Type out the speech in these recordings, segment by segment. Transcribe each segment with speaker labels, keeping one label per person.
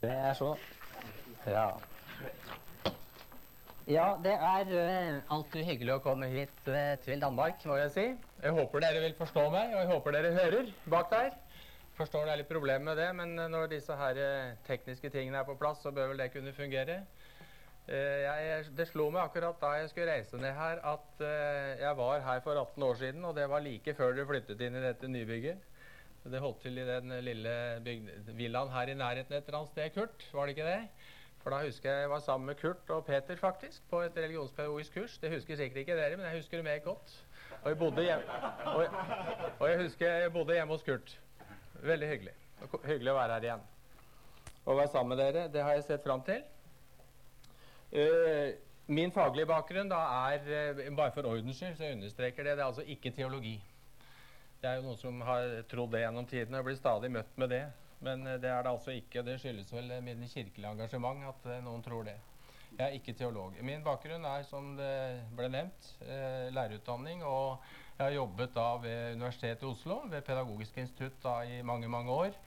Speaker 1: Det er så. Ja. Ja, det er uh, alltid hyggelig å komme hit uh, til Danmark, må jeg si.
Speaker 2: Jeg håper dere vil forstå meg, og jeg håper dere hører bak der. Forstår det er litt problem med det, men uh, når disse her tekniske tingene er på plass, så bør vel det kunne fungere. Jeg, det slo meg akkurat da jeg skulle reise ned her, at jeg var her for 18 år siden, og det var like før dere flyttet inn i dette nybygget. Det holdt til i den lille villaen her i nærheten et eller annet sted, Kurt. Var det ikke det? For da husker jeg jeg var sammen med Kurt og Peter faktisk på et religionspedagogisk kurs. Det husker sikkert ikke dere, men jeg husker det meget godt. Og jeg bodde hjemme, og, og jeg husker jeg bodde hjemme hos Kurt. Veldig hyggelig. Hyggelig å være her igjen. Å være sammen med dere, det har jeg sett fram til. Uh, min faglige bakgrunn da er, uh, bare for ordens skyld, så jeg understreker det, det er altså ikke teologi. Det er jo noen som har trodd det gjennom tidene og blir stadig møtt med det. Men eh, det er det altså ikke. Det skyldes vel min kirkelige engasjement at eh, noen tror det. Jeg er ikke teolog. Min bakgrunn er, som det ble nevnt, eh, lærerutdanning. Og jeg har jobbet da ved Universitetet i Oslo, ved Pedagogisk institutt da i mange, mange år.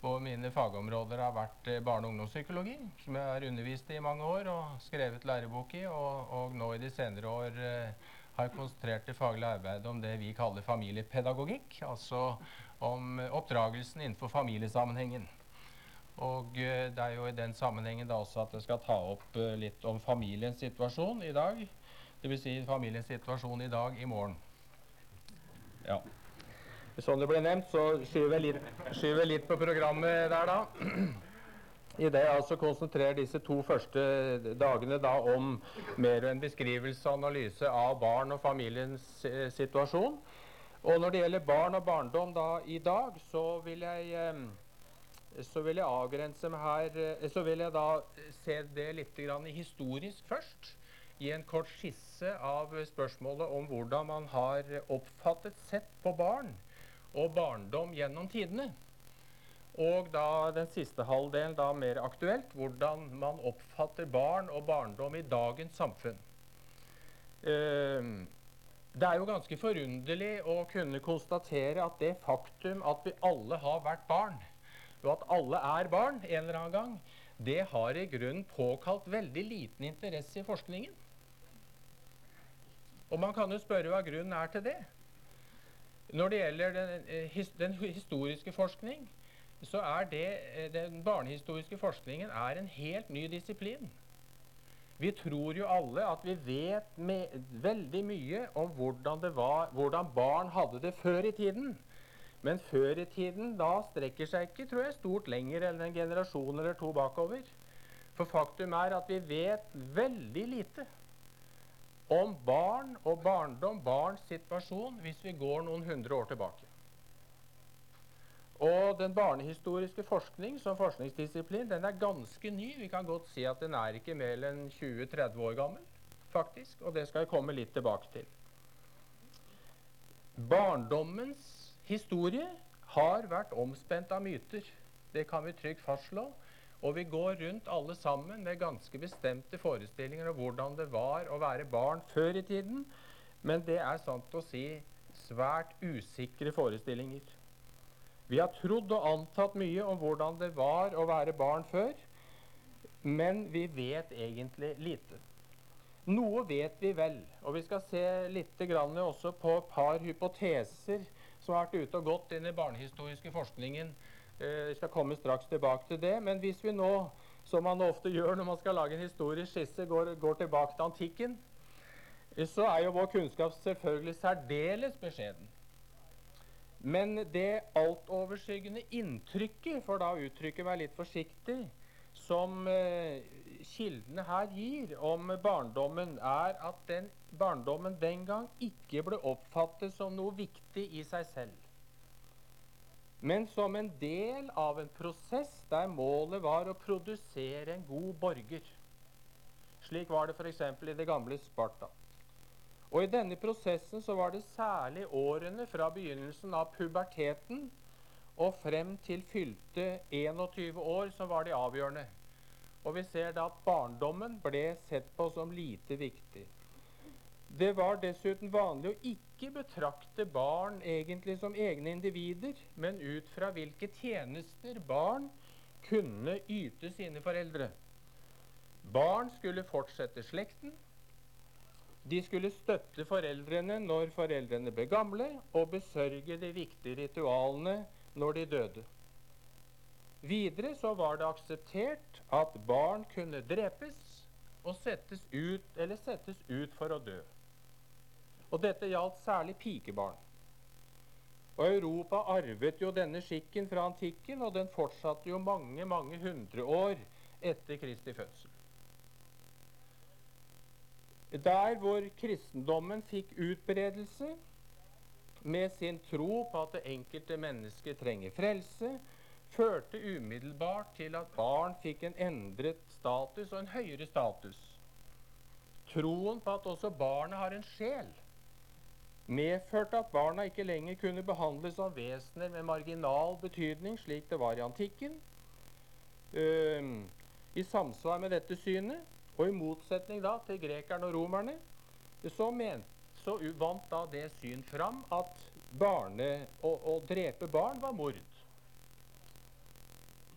Speaker 2: Hvor mine fagområder har vært eh, barne- og ungdomspsykologi, som jeg har undervist i i mange år og skrevet lærebok i. Og, og nå i de senere år eh, har konsentrert det faglige arbeidet om det vi kaller familiepedagogikk. Altså om oppdragelsen innenfor familiesammenhengen. Og uh, det er jo i den sammenhengen da også at jeg skal ta opp uh, litt om familiens situasjon i dag. Dvs. Si familiens situasjon i dag, i morgen. Ja. Som det ble nevnt, så skyver jeg litt, litt på programmet der, da. I det altså konsentrerer disse to første dagene da om mer en beskrivelse og analyse av barn og familiens eh, situasjon. Og når det gjelder barn og barndom da i dag, så vil jeg eh, så vil jeg avgrense meg her eh, Så vil jeg da se det litt historisk først. Gi en kort skisse av spørsmålet om hvordan man har oppfattet sett på barn og barndom gjennom tidene. Og da den siste halvdelen da mer aktuelt hvordan man oppfatter barn og barndom i dagens samfunn. Uh, det er jo ganske forunderlig å kunne konstatere at det faktum at vi alle har vært barn, og at alle er barn en eller annen gang, det har i grunnen påkalt veldig liten interesse i forskningen. Og man kan jo spørre hva grunnen er til det. Når det gjelder den, eh, den historiske forskning, så er det, eh, den barnehistoriske forskningen er en helt ny disiplin. Vi tror jo alle at vi vet med, veldig mye om hvordan, var, hvordan, barn hadde det før i tiden. Men før i tiden da strekker seg ikke tror jeg, stort lenger enn en generasjon eller to bakover. For faktum er at vi vet veldig lite om barn og barndom, barns situasjon, hvis vi går noen hundre år tilbake. Og den barnehistoriske forskning som forskningsdisiplin den er ganske ny. Vi kan godt si at den er ikke mer enn 20-30 år gammel, faktisk. Og det skal jeg komme litt tilbake til. Barndommens historie har vært omspent av myter. Det kan vi trygt fastslå. Og vi går rundt alle sammen med ganske bestemte forestillinger om hvordan det var å være barn før i tiden. Men det er sant å si svært usikre forestillinger. Vi har trodd og antatt mye om hvordan det var å være barn før, men vi vet egentlig lite. Noe vet vi vel, og vi skal se litt også på et par hypoteser som har vært ute og gått i barnehistoriske forskningen. Vi jeg skal komme straks tilbake til det, men hvis vi nå, som man ofte gjør når man skal lage en historisk skisse, går, går tilbake til antikken, eh, så er jo vår kunnskap selvfølgelig særdeles beskjeden. Men det altoverskyggende inntrykket, for da uttrykker jeg meg litt forsiktig, som eh, kildene her gir om barndommen, er at den barndommen den gang ikke ble oppfattet som noe viktig i seg selv, men som en del av en prosess der målet var å produsere en god borger. Slik var det f.eks. i det gamle Sparta. Og I denne prosessen så var det særlig årene fra begynnelsen av puberteten og frem til fylte 21 år som var de avgjørende. Og vi ser da at barndommen ble sett på som lite viktig. Det var dessuten vanlig å ikke betrakte barn egentlig som egne individer, men ut fra hvilke tjenester barn kunne yte sine foreldre. Barn skulle fortsette slekten. De skulle støtte foreldrene når foreldrene ble gamle, og besørge de viktige ritualene når de døde. Videre så var det akseptert at barn kunne drepes og settes ut, eller settes ut for å dø. Og dette gjaldt særlig pikebarn. Og Europa arvet jo denne skikken fra antikken, og den fortsatte jo mange, mange hundre år etter Kristi fødsel. Der hvor kristendommen fikk utbredelse med sin tro på at det enkelte mennesket trenger frelse, førte umiddelbart til at barn fikk en endret status og en høyere status. Troen på at også barnet har en sjel, medførte at barna ikke lenger kunne behandles som vesener med marginal betydning, slik det var i antikken. Uh, I samsvar med dette synet, og i motsetning da til grekerne og romerne, så, men, så vant da det syn fram at barne, å, å drepe barn var mord.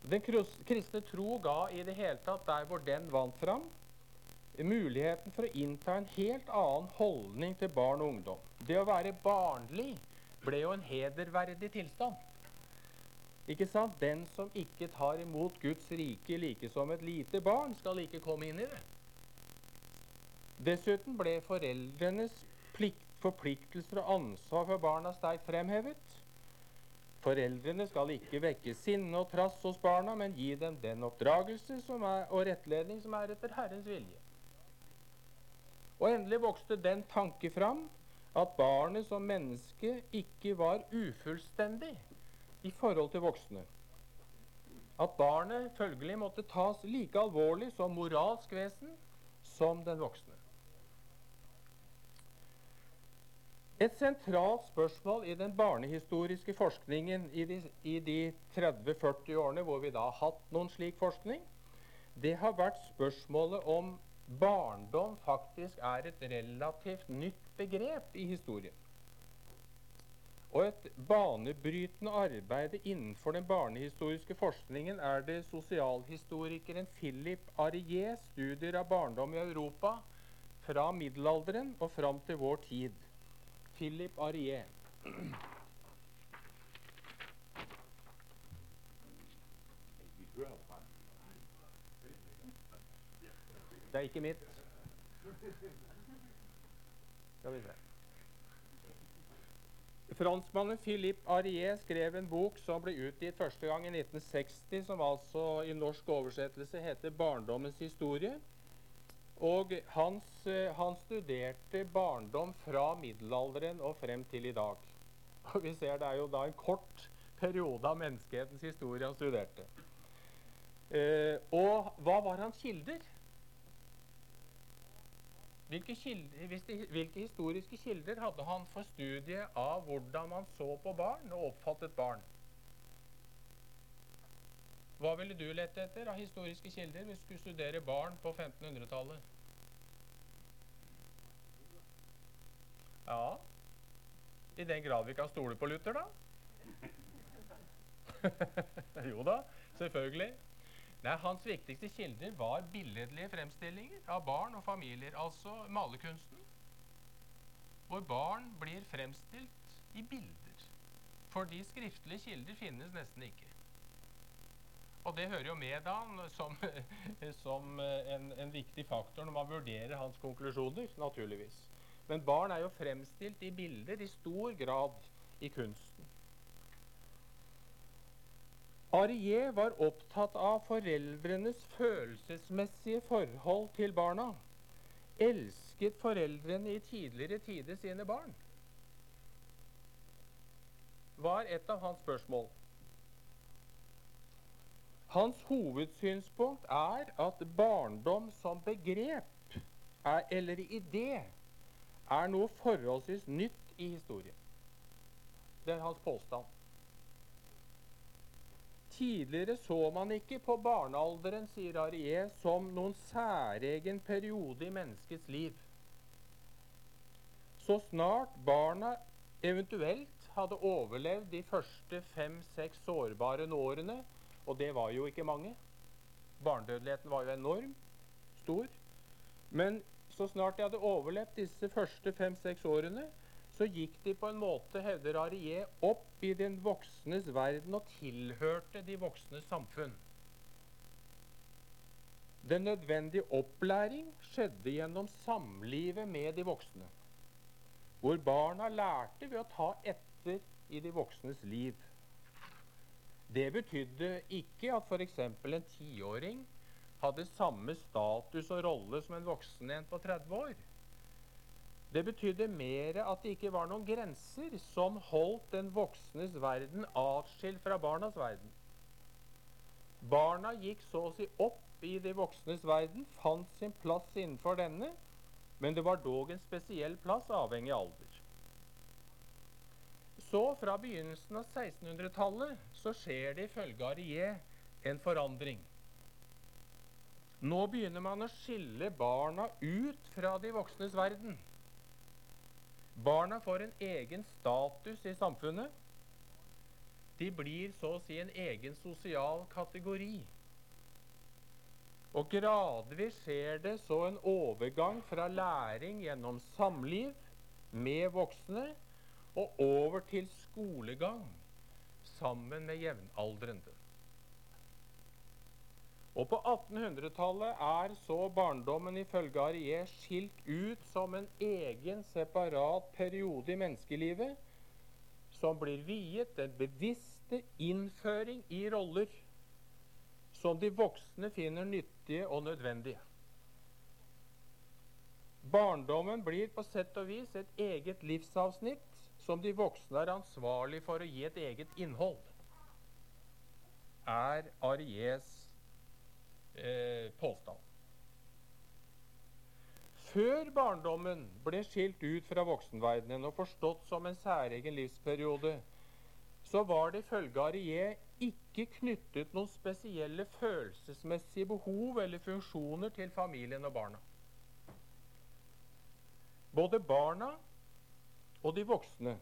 Speaker 2: Den kristne tro ga i det hele tatt, der hvor den vant fram, muligheten for å innta en helt annen holdning til barn og ungdom. Det å være barnlig ble jo en hederverdig tilstand. Ikke sant? Den som ikke tar imot Guds rike like som et lite barn, skal ikke komme inn i det. Dessuten ble foreldrenes plikt, forpliktelser og ansvar for barna sterkt fremhevet. Foreldrene skal ikke vekke sinne og trass hos barna, men gi dem den oppdragelse er, og rettledning som er etter Herrens vilje. Og endelig vokste den tanke fram at barnet som menneske ikke var ufullstendig i forhold til voksne. At barnet følgelig måtte tas like alvorlig som moralsk vesen som den voksne. Et sentralt spørsmål i den barnehistoriske forskningen i de, i de 30-40 årene hvor vi da har hatt noen slik forskning, det har vært spørsmålet om barndom faktisk er et relativt nytt begrep i historien. Og et banebrytende arbeid innenfor den barnehistoriske forskningen er det sosialhistorikeren Philip Arier studier av barndom i Europa fra middelalderen og fram til vår tid. Philip Arier. Det er ikke mitt. Skal vi se. Franskmannen Philippe Arié skrev en bok som ble utgitt første gang i 1960, som altså i norsk oversettelse heter 'Barndommens historie'. Og hans, eh, han studerte barndom fra middelalderen og frem til i dag. Og vi ser Det er jo da en kort periode av menneskehetens historie han studerte. Eh, og hva var hans kilder? Hvilke, kilder, de, hvilke, historiske kilder hadde han for studiet av hvordan man så på barn og oppfattet barn? Hva ville du lette etter av historiske kilder hvis du skulle studere barn på 1500-tallet? Ja, i den grad vi kan stole på Luther, da. jo da, selvfølgelig. Nei, Hans viktigste kilder var billedlige fremstillinger av barn og familier, altså malerkunsten. Hvor barn blir fremstilt i bilder. Fordi skriftlige kilder finnes nesten ikke. Og det hører jo med da som, som en, en, viktig faktor når man vurderer hans konklusjoner, naturligvis. Men barn er jo fremstilt i bilder i stor grad i kunsten. Arié var opptatt av foreldrenes følelsesmessige forhold til barna. Elsket foreldrene i tidligere tider sine barn? var et av hans spørsmål. Hans hovedsynspunkt er at barndom som begrep er, eller idé er noe forholdsvis nytt i historien. Det er hans påstand. Tidligere så man ikke på barnealderen sier Arié, som noen særegen periode i menneskets liv. Så snart barna eventuelt hadde overlevd de første fem-seks sårbare årene, Og det var jo ikke mange. Barnedødeligheten var jo enorm stor. Men så snart de hadde overlevd disse første fem-seks årene, så gikk de på en måte, hevder Arié, opp i den voksnes verden og tilhørte de voksnes samfunn. Den nødvendige opplæring skjedde gjennom samlivet med de voksne, hvor barna lærte ved å ta etter i de voksnes liv. Det betydde ikke at f.eks. en tiåring hadde samme status og rolle som en voksen en på 30 år. Det betydde mer at det ikke var noen grenser som holdt den voksnes verden atskilt fra barnas verden. Barna gikk så å si opp i de voksnes verden, fant sin plass innenfor denne, men det var dog en spesiell plass, avhengig av alder. Så, fra begynnelsen av 1600-tallet, så skjer det ifølge Arié en forandring. Nå begynner man å skille barna ut fra de voksnes verden. Barna får en egen status i samfunnet. De blir så å si en egen sosial kategori. Og gradvis skjer det så en overgang fra læring gjennom samliv med voksne og over til skolegang sammen med jevnaldrende. Og på 1800-tallet er så barndommen ifølge Arier skilt ut som en egen, separat periode i menneskelivet som blir viet den bevisste innføring i roller som de voksne finner nyttige og nødvendige. Barndommen blir på sett og vis et eget livsavsnitt som de voksne er ansvarlig for å gi et eget innhold, er Ariés eh, påstand. Før barndommen ble skilt ut fra voksenverdenen og forstått som en særegen livsperiode, så var det ifølge Arié ikke knyttet noen spesielle følelsesmessige behov eller funksjoner til familien og barna. Både barna og de voksne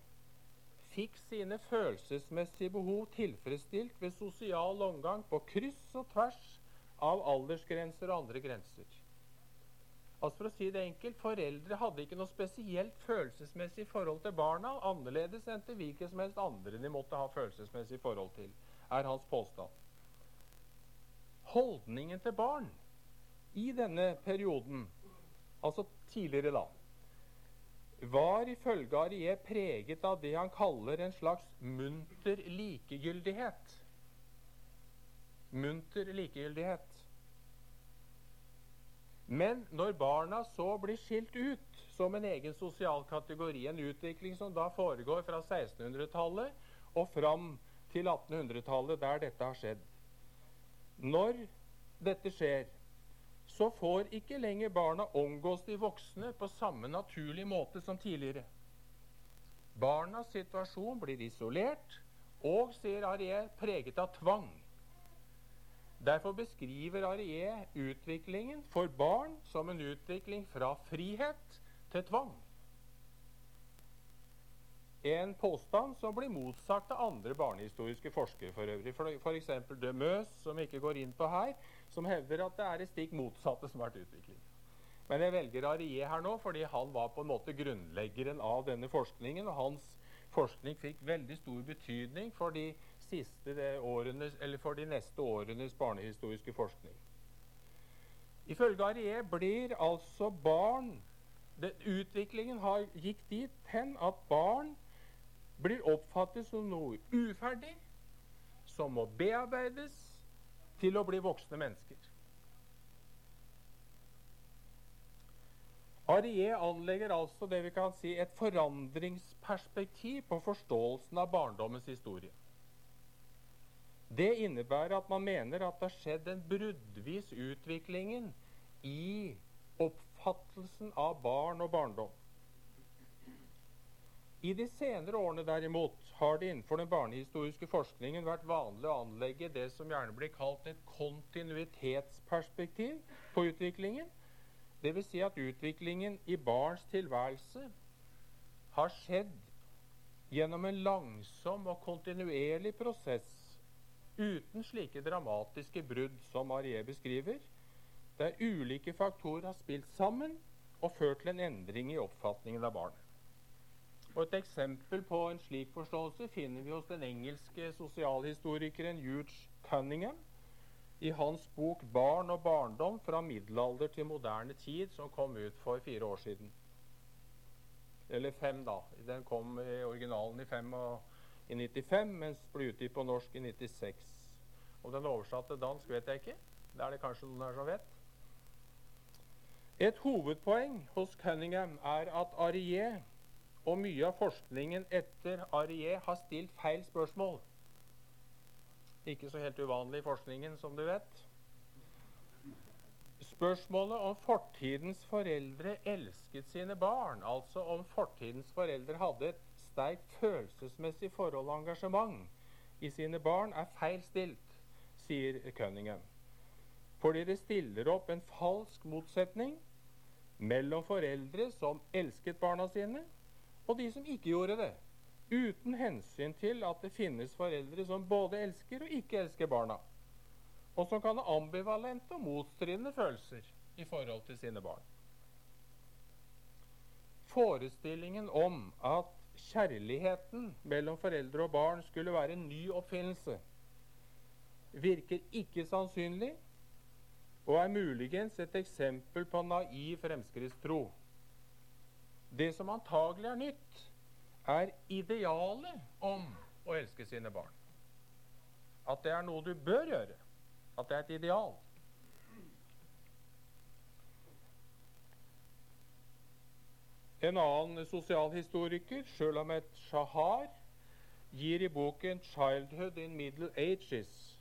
Speaker 2: fikk sine følelsesmessige behov tilfredsstilt ved sosial omgang på kryss og tvers av aldersgrenser og andre grenser. Altså for å si det enkelt, Foreldre hadde ikke noe spesielt følelsesmessig forhold til barna, annerledes enn til hvilke som helst andre de måtte ha følelsesmessig forhold til er hans påstand. Holdningen til barn i denne perioden, altså tidligere da, var ifølge Arié preget av det han kaller en slags munter likegyldighet. Munter likegyldighet. Men når barna så blir skilt ut som en egen sosial kategori, en utvikling som da foregår fra 1600-tallet og fram til 1800-tallet, der dette har skjedd. Når dette skjer, så får ikke lenger barna omgås de voksne på samme naturlige måte som tidligere. Barnas situasjon blir isolert og, sier Arier, preget av tvang. Derfor beskriver Arié utviklingen for barn som en utvikling fra frihet til tvang en påstand som blir motsagt av andre barnehistoriske forskere for øvrig. F.eks. De Dømøs, som ikke går inn på her, som hevder at det er det stikk motsatte som har vært utvikling. Men jeg velger Arié her nå fordi han var på en måte grunnleggeren av denne forskningen. Og hans forskning fikk veldig stor betydning for de, siste årenes, eller for de neste årenes barnehistoriske forskning. Ifølge Arié blir altså barn det, Utviklingen har, gikk dit hen at barn blir oppfattet som noe uferdig, som må bearbeides til å bli voksne mennesker. Arié anlegger altså det vi kan si et forandringsperspektiv på forståelsen av barndommens historie. Det innebærer at man mener at det har skjedd en bruddvis utviklingen i oppfattelsen av barn og barndom. I de senere årene derimot har det innenfor den barnehistoriske forskningen vært vanlig å anlegge det som gjerne blir kalt et kontinuitetsperspektiv på utviklingen. Dvs. Si at utviklingen i barns tilværelse har skjedd gjennom en langsom og kontinuerlig prosess uten slike dramatiske brudd som Marie beskriver, der ulike faktorer har spilt sammen og ført til en endring i oppfatningen av barnet. Og Et eksempel på en slik forståelse finner vi hos den engelske sosialhistorikeren Hugh Cunningham i hans bok 'Barn og barndom fra middelalder til moderne tid', som kom ut for fire år siden. Eller fem, da. Den kom i originalen i, fem og, i 95, mens ble utgitt på norsk i 96. Om den oversatte dansk, vet jeg ikke. Det er det kanskje noen her som vet. Et hovedpoeng hos Cunningham er at Arié og mye av forskningen etter Arié har stilt feil spørsmål. Ikke så helt uvanlig i forskningen, som du vet. Spørsmålet om fortidens foreldre elsket sine barn, altså om fortidens foreldre hadde et sterkt følelsesmessig forhold og engasjement i sine barn, er feil stilt, sier Cunningham. Fordi det stiller opp en falsk motsetning mellom foreldre som elsket barna sine, og de som ikke gjorde det. Uten hensyn til at det finnes foreldre som både elsker og ikke elsker barna. Og som kan ha ambivalente og motstridende følelser i forhold til sine barn. Forestillingen om at kjærligheten mellom foreldre og barn skulle være en ny oppfinnelse, virker ikke sannsynlig og er muligens et eksempel på naiv fremskrittstro. Det som antagelig er nytt, er idealet om å elske sine barn. At det er noe du bør gjøre. At det er et ideal. En annen sosialhistoriker, Shulamet Shahar, gir i boken 'Childhood in Middle Ages'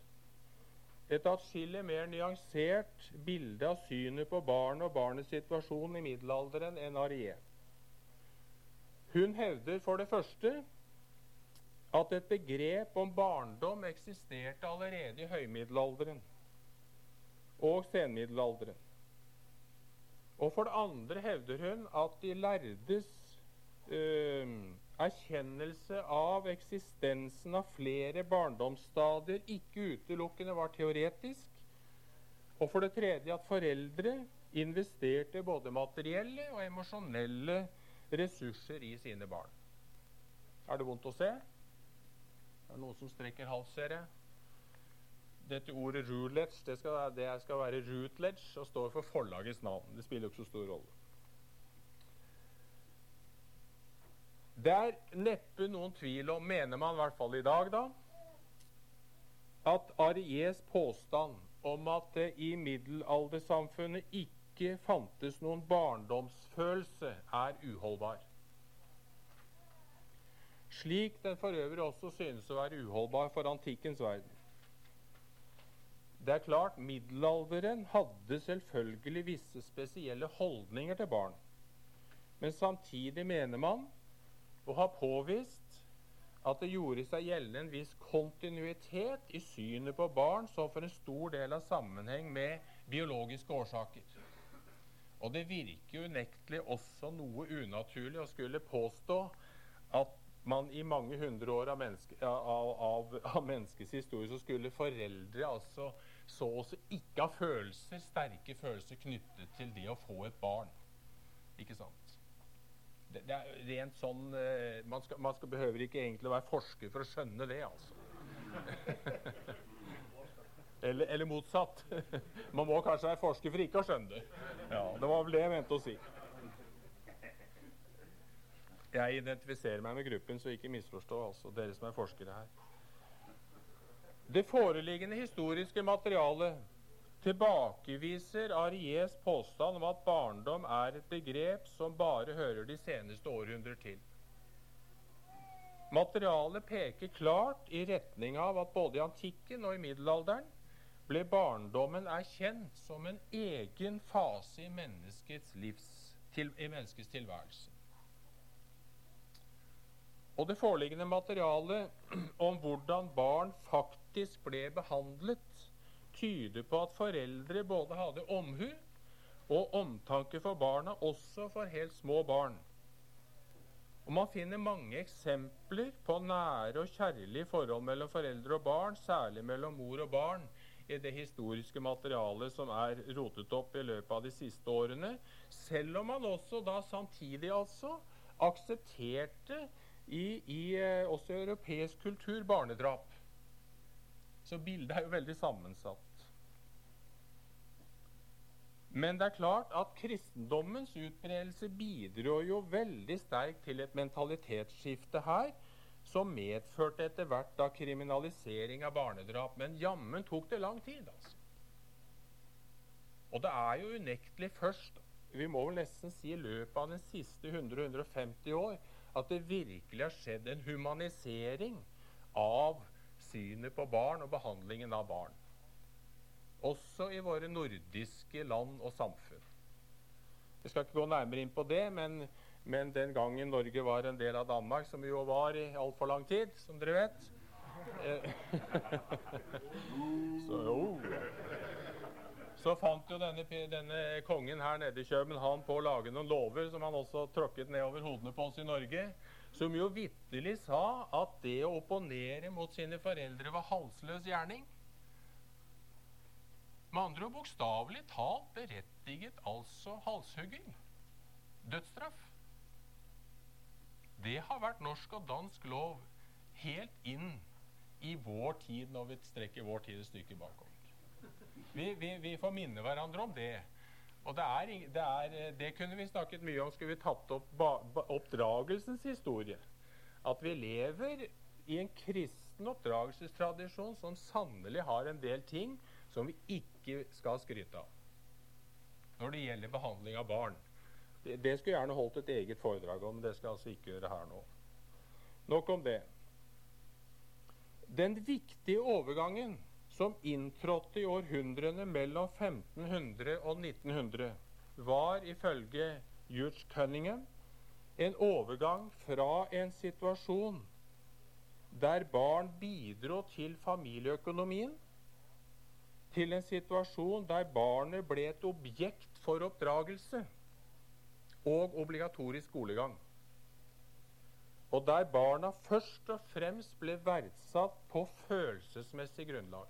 Speaker 2: et atskillig mer nyansert bilde av synet på barn og barnets situasjon i middelalderen enn Arié. Hun hevder for det første at et begrep om barndom eksisterte allerede i høymiddelalderen og senmiddelalderen. Og for det andre hevder hun at de lærdes eh, erkjennelse av eksistensen av flere barndomsstadier ikke utelukkende var teoretisk. Og for det tredje at foreldre investerte både materielle og emosjonelle ressurser i sine barn. Er det vondt å se? Det er noen som strekker hals, ser jeg. Dette ordet Rulets det skal, det skal være Rutledge og står for forlagets navn. Det spiller jo ikke så stor rolle. Det er neppe noen tvil om, mener man i hvert fall i dag, da, at Ariés påstand om at det i middelaldersamfunnet ikke fantes noen barndomsfølelse, er uholdbar. Slik den for øvrig også synes å være uholdbar for antikkens verden. Det er klart middelalderen hadde selvfølgelig visse spesielle holdninger til barn. Men samtidig mener man å ha påvist at det gjorde seg gjeldende en viss kontinuitet i synet på barn som for en stor del av sammenheng med biologiske årsaker. Og det virker unektelig også noe unaturlig å skulle påstå at man i mange hundre år av, menneske, av, av, av menneskets historie så skulle foreldre altså så også ikke har følelser, sterke følelser knyttet til det å få et barn. Ikke sant? Det, det er rent sånn uh, man, skal, man skal, behøver ikke egentlig å være forsker for å skjønne det, altså. eller, eller, motsatt. man må kanskje være forsker for ikke å skjønne det. Ja, Det var vel det jeg mente å si. Jeg identifiserer meg med gruppen, så ikke misforstå altså, dere som er forskere her. Det foreliggende historiske materialet tilbakeviser Ariés påstand om at barndom er et begrep som bare hører de seneste århundrer til. Materialet peker klart i retning av at både i antikken og i middelalderen ble barndommen erkjent som en egen fase i menneskets, livs, til, i menneskets tilværelse. Og det foreliggende materialet om hvordan barn faktisk ble behandlet, tyder på at foreldre både hadde omhu og omtanke for barna, også for helt små barn. Og Man finner mange eksempler på nære og kjærlige forhold mellom foreldre og barn, særlig mellom mor og barn, i det historiske materialet som er rotet opp i løpet av de siste årene. Selv om man også da samtidig altså aksepterte i, i eh, også europeisk kultur barnedrap. Så bildet er jo veldig sammensatt. Men det er klart at kristendommens utbredelse bidro jo veldig sterkt til et mentalitetsskifte her, som medførte etter hvert da kriminalisering av barnedrap. Men jammen tok det lang tid, altså. Og det er jo unektelig først, vi må vel nesten si i løpet av de siste 100-150 år, at det virkelig har skjedd en humanisering av synet på barn og behandlingen av barn også i våre nordiske land og samfunn. Jeg skal ikke gå nærmere inn på det, men, men den gangen Norge var en del av Danmark, som jo var i altfor lang tid, som dere vet eh, så, jo. så fant jo denne, denne, kongen her nede i København på å lage noen lover som han også tråkket ned over hodene på oss i Norge, som jo vitterlig sa at det å opponere mot sine foreldre var halsløs gjerning. Med andre ord bokstavelig talt berettiget altså halshugging. Dødsstraff. Det har vært norsk og dansk lov helt inn i vår tid, når vi strekker vår tid et stykke bakover. Vi, vi, vi får minne hverandre om det. Og det, er, det, er, det, kunne vi snakket mye om skulle vi tatt opp ba, ba, oppdragelsens historie. At vi lever i en kristen oppdragelsestradisjon som sannelig har en del ting som vi ikke skal skryte av når det gjelder behandling av barn. Det, det skulle jeg gjerne holdt et eget foredrag om, men det skal jeg altså ikke gjøre her nå. Nok om det. Den viktige overgangen som inntrådte i århundrene mellom 1500 og 1900, var ifølge Hughes Cunningham en overgang fra en situasjon der barn bidro til familieøkonomien, til en situasjon der barnet ble et objekt for oppdragelse og obligatorisk skolegang. Og der barna først og fremst ble verdsatt på følelsesmessig grunnlag.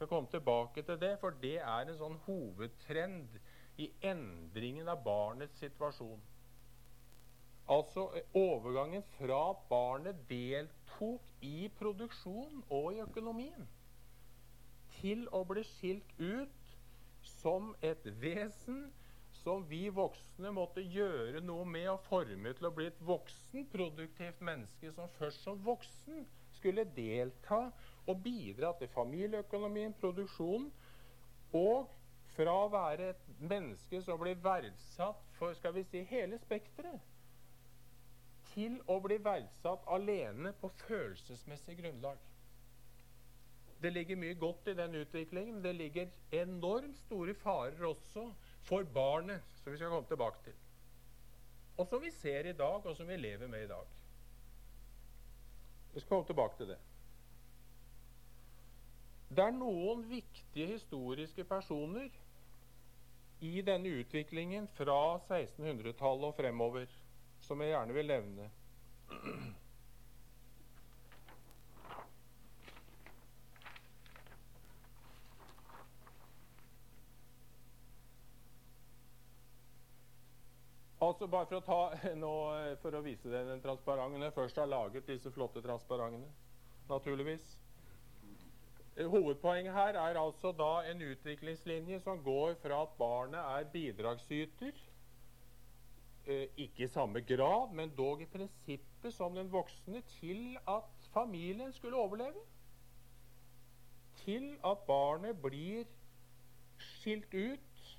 Speaker 2: Skal komme tilbake til det, for det er en sånn hovedtrend i endringen av barnets situasjon. Altså overgangen fra at barnet deltok i produksjon og i økonomien, til å bli skilt ut som et vesen som vi voksne måtte gjøre noe med og forme til å bli et voksen, produktivt menneske som først som voksen skulle delta og bidra til familieøkonomien, produksjonen, og fra å være et menneske som blir verdsatt for skal vi si, hele spekteret, til å bli verdsatt alene på følelsesmessig grunnlag. Det ligger mye godt i den utviklingen, det ligger enormt store farer også for barnet, som vi skal komme tilbake til. Og som vi ser i dag, og som vi lever med i dag. Vi skal komme tilbake til det. Det er noen viktige historiske personer i denne utviklingen fra 1600-tallet og fremover som jeg gjerne vil nevne. Altså bare For å ta nå, for å vise deg den transparenten jeg først har laget disse flotte transparentene, naturligvis. Hovedpoenget her er altså da en utviklingslinje som går fra at barnet er bidragsyter, eh, ikke i samme grad, men dog i prinsippet som den voksne, til at familien skulle overleve. Til at barnet blir skilt ut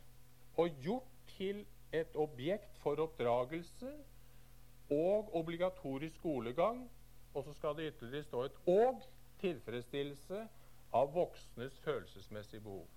Speaker 2: og gjort til et objekt for oppdragelse og obligatorisk skolegang. Og så skal det ytterligere stå et 'og' tilfredsstillelse av voksnes følelsesmessige behov.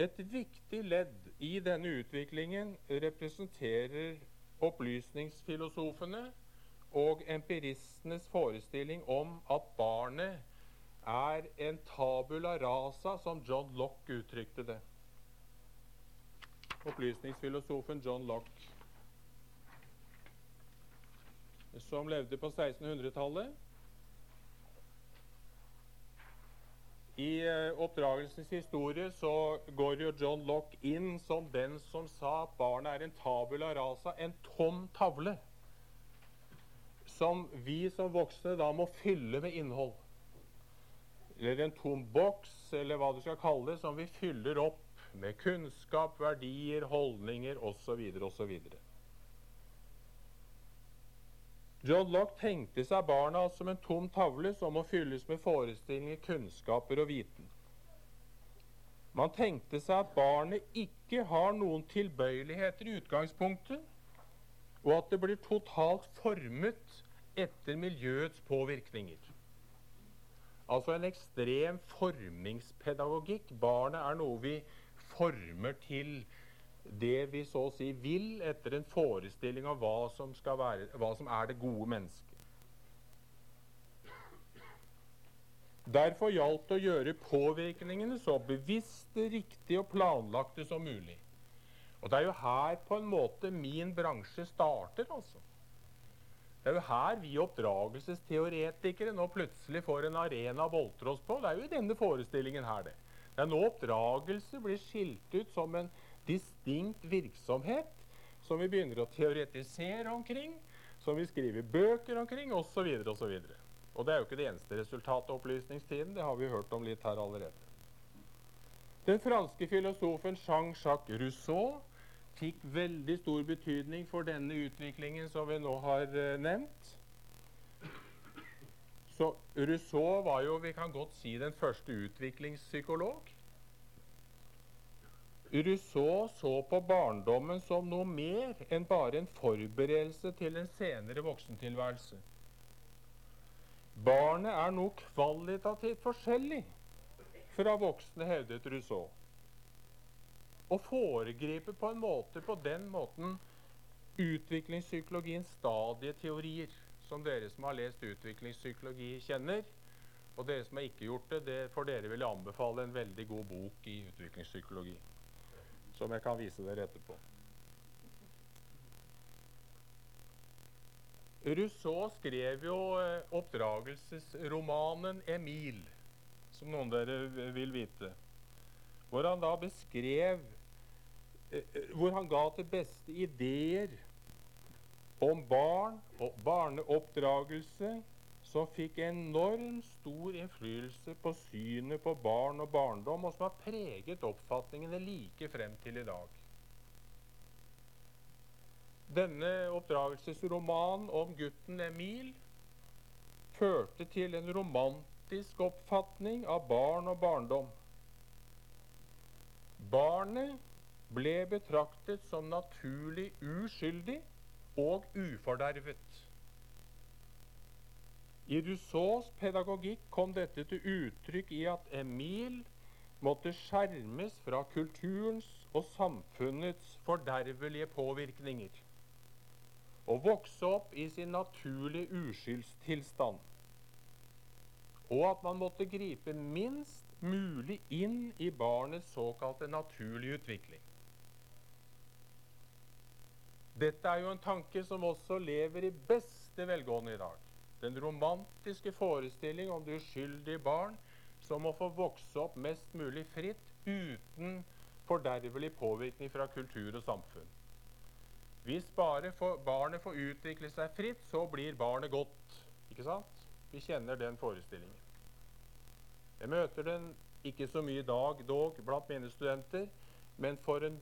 Speaker 2: Et viktig ledd i denne utviklingen representerer opplysningsfilosofene og empiristenes forestilling om at barnet er en tabula rasa, som John Lock uttrykte det. Opplysningsfilosofen John Lock, som levde på 1600-tallet. I uh, oppdragelsens historie så går jo John Lock inn som den som sa at barnet er en tabula rasa, en tom tavle, som vi som voksne da må fylle med innhold. Eller en tom boks, eller hva du skal kalle det, som vi fyller opp med kunnskap, verdier, holdninger osv. osv. John Locke tenkte seg barna som en tom tavle som må fylles med forestillinger, kunnskaper og viten. Man tenkte seg at barnet ikke har noen tilbøyeligheter i utgangspunktet, og at det blir totalt formet etter miljøets påvirkninger. Altså en ekstrem formingspedagogikk. Barnet er noe vi former til det vi så å si vil etter en forestilling av hva som, være, hva som er det gode mennesket. Derfor gjaldt det å gjøre påvirkningene så bevisste, riktige og planlagte som mulig. Og det er jo her på en måte min bransje starter, altså. Det er jo her vi oppdragelsesteoretikere nå plutselig får en arena å boltre oss på. Det er jo i denne forestillingen her, det. Det er nå oppdragelse blir skilt ut som en distinkt virksomhet som vi begynner å teoretisere omkring, som vi skriver bøker omkring, osv. osv. Og det er jo ikke det eneste resultatet av opplysningstiden. Det har vi hørt om litt her allerede. Den franske filosofen Jean-Jacques Rousseau fikk veldig stor betydning for denne utviklingen som vi nå har uh, nevnt. Så Rousseau var jo, vi kan godt si, den første utviklingspsykolog. Rousseau så på barndommen som noe mer enn bare en forberedelse til en senere voksentilværelse. Barnet er noe kvalitativt forskjellig fra voksne, hevdet Rousseau. Å foregripe på en måte på den måten utviklingspsykologiens stadieteorier, som dere som har lest utviklingspsykologi, kjenner. Og dere som har ikke gjort det, det for dere vil jeg anbefale en veldig god bok i utviklingspsykologi som jeg kan vise dere etterpå. Rousseau skrev jo eh, oppdragelsesromanen 'Emil', som noen av dere vil vite. Hvor han da beskrev Hvor han ga til beste ideer om barn og barneoppdragelse som fikk enormt stor innflytelse på synet på barn og barndom, og som har preget oppfatningene like frem til i dag. Denne oppdragelsesromanen om gutten Emil førte til en romantisk oppfatning av barn og barndom. Barnet ble betraktet som naturlig uskyldig og ufordervet. I Rousseaus pedagogikk kom dette til uttrykk i at Emil måtte skjermes fra kulturens og samfunnets fordervelige påvirkninger og vokse opp i sin naturlige uskyldstilstand. Og at man måtte gripe minst mulig inn i barnets såkalte naturlige utvikling. Dette er jo en tanke som også lever i beste velgående i dag. Den romantiske forestilling om det uskyldige barn som må få vokse opp mest mulig fritt uten fordervelig påvirkning fra kultur og samfunn. Hvis bare barnet får utvikle seg fritt, så blir barnet godt. Ikke sant? Vi kjenner den forestillingen. Jeg møter den ikke så mye i dag dog blant mine studenter, men for en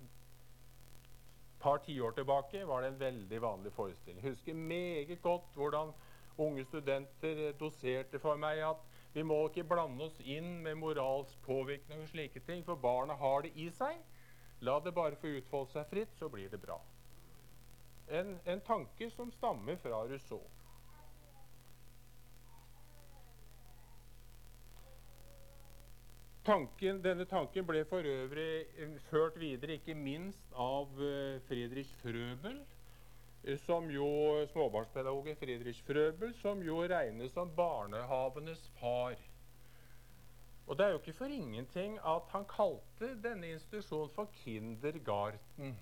Speaker 2: par tiår tilbake var det en veldig vanlig forestilling. Jeg husker meget godt hvordan unge studenter doserte for meg at vi må ikke blande oss inn med moralsk påvirkning og slike ting, for barna har det i seg. La det bare få utfolde seg fritt, så blir det bra. En, en tanke som stammer fra Rousseau. Tanken, denne tanken ble for øvrig ført videre ikke minst av uh, Friedrich Frøbel, som jo småbarnspedagogen Friedrich Frøbel, som jo regnes som barnehavenes far. Og det er jo ikke for ingenting at han kalte denne institusjonen for Kindergarten.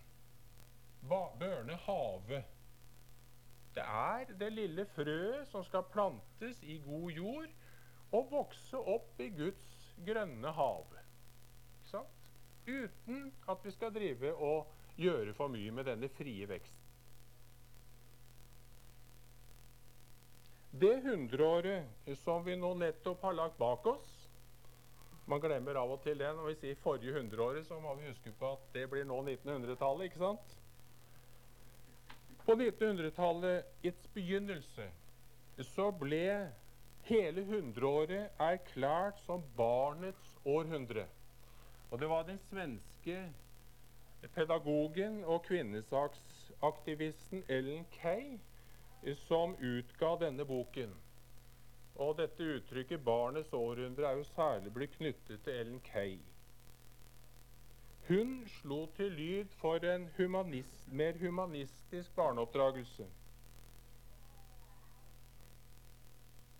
Speaker 2: Børnehave. Det er det lille frøet som skal plantes i god jord og vokse opp i Guds grønne havet. Ikke sant? Uten at vi skal drive og gjøre for mye med denne frie veksten. Det hundreåret som vi nå nettopp har lagt bak oss Man glemmer av og til det når vi sier forrige hundreåret, så må vi huske på at det blir nå 1900-tallet, ikke sant? På 1900-tallets begynnelse så ble hele hundreåret er klart som barnets århundre. Og det var den svenske pedagogen og kvinnesaksaktivisten Ellen Kay som utga denne boken. Og dette uttrykket 'barnets århundre' er jo særlig blitt knyttet til Ellen Kay. Hun slo til lyd for en humanist, mer humanistisk barneoppdragelse.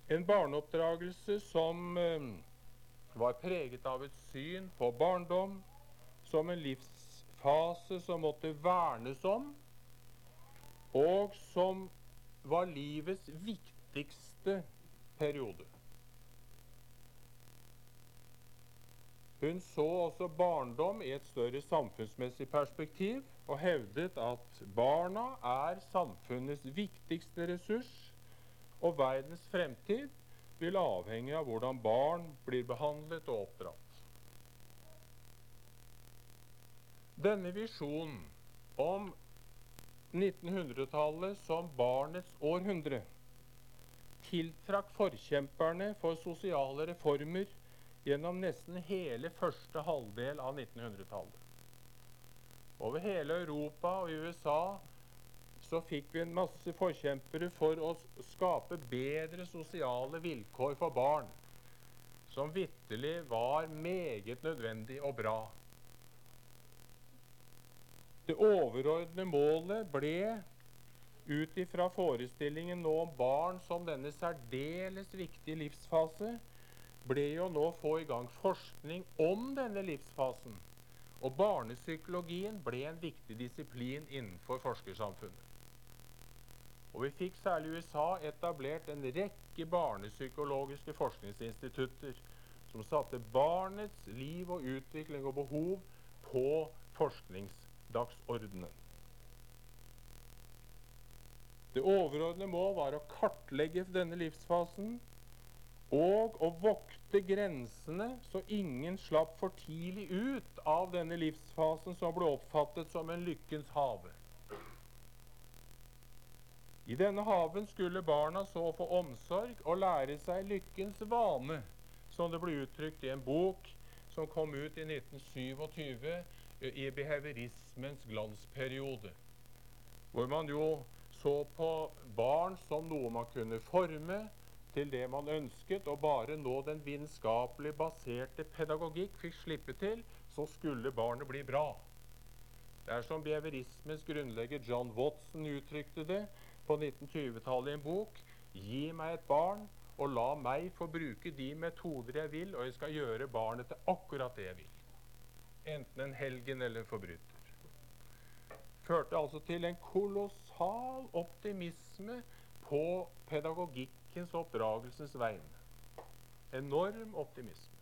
Speaker 2: En barneoppdragelse som eh, var preget av et syn på barndom som en livsfase som måtte vernes om, og som var livets viktigste periode. Hun så også barndom i et større samfunnsmessig perspektiv og hevdet at barna er samfunnets viktigste ressurs og verdens fremtid vil avhenge av hvordan barn blir behandlet og oppdratt. Denne visjonen om 1900-tallet som barnets århundre tiltrakk forkjemperne for sosiale reformer gjennom nesten hele første halvdel av 1900-tallet. Over hele Europa og USA så fikk vi en masse forkjempere for å skape bedre sosiale vilkår for barn, som vitterlig var meget nødvendig og bra. Det overordnede målet ble ut ifra forestillingen nå om barn som denne særdeles viktige livsfase, ble jo nå å få i gang forskning om denne livsfasen. Og barnepsykologien ble en viktig disiplin innenfor forskersamfunnet. Og vi fikk særlig i USA etablert en rekke barnepsykologiske forskningsinstitutter som satte barnets liv og utvikling og behov på forskningsdagsordenen. Det overordnede mål var å kartlegge denne livsfasen og å vokte grensene så ingen slapp for tidlig ut av denne livsfasen som ble oppfattet som en lykkens hage. I denne haven skulle barna så få omsorg og lære seg lykkens vane, som det ble uttrykt i en bok som kom ut i 1927 i behaviorismens glansperiode. Hvor man jo så på barn som noe man kunne forme til det man ønsket, og bare nå den vitenskapelig baserte pedagogikk fikk slippe til, så skulle barnet bli bra. Det er som behaviorismens grunnlegger John Watson uttrykte det på 1920-tallet i en bok 'Gi meg et barn, og la meg få bruke de metoder jeg vil, og jeg skal gjøre barnet til akkurat det jeg vil'. Enten en helgen eller en forbryter. Førte altså til en kolossal optimisme på pedagogikkens og oppdragelsens vegne. Enorm optimisme.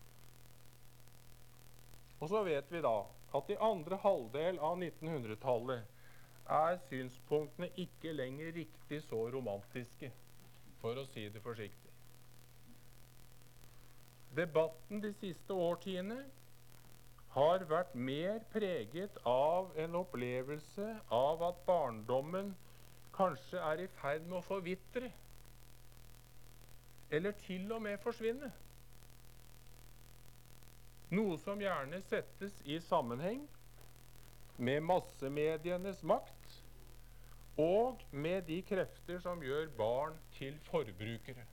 Speaker 2: Og så vet vi da at i andre halvdel av 1900-tallet er synspunktene ikke lenger riktig så romantiske, for å si det forsiktig. Debatten de siste årtiene har vært mer preget av en opplevelse av at barndommen kanskje er i ferd med å forvitre. Eller til og med forsvinne. Noe som gjerne settes i sammenheng med massemedienes makt og med de krefter som gjør barn til forbrukere.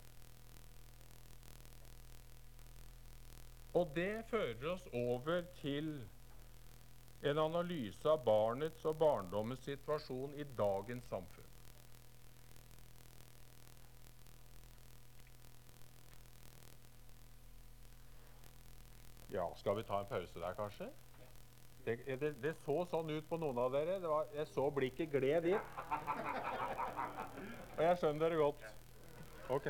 Speaker 2: Og det fører oss over til en analyse av barnets og barndommens situasjon i dagens samfunn. Ja, skal vi ta en pause der, kanskje? Det, det, det så sånn ut på noen av dere. Var, jeg så blikket gled dit. Og jeg skjønner dere godt. Ok.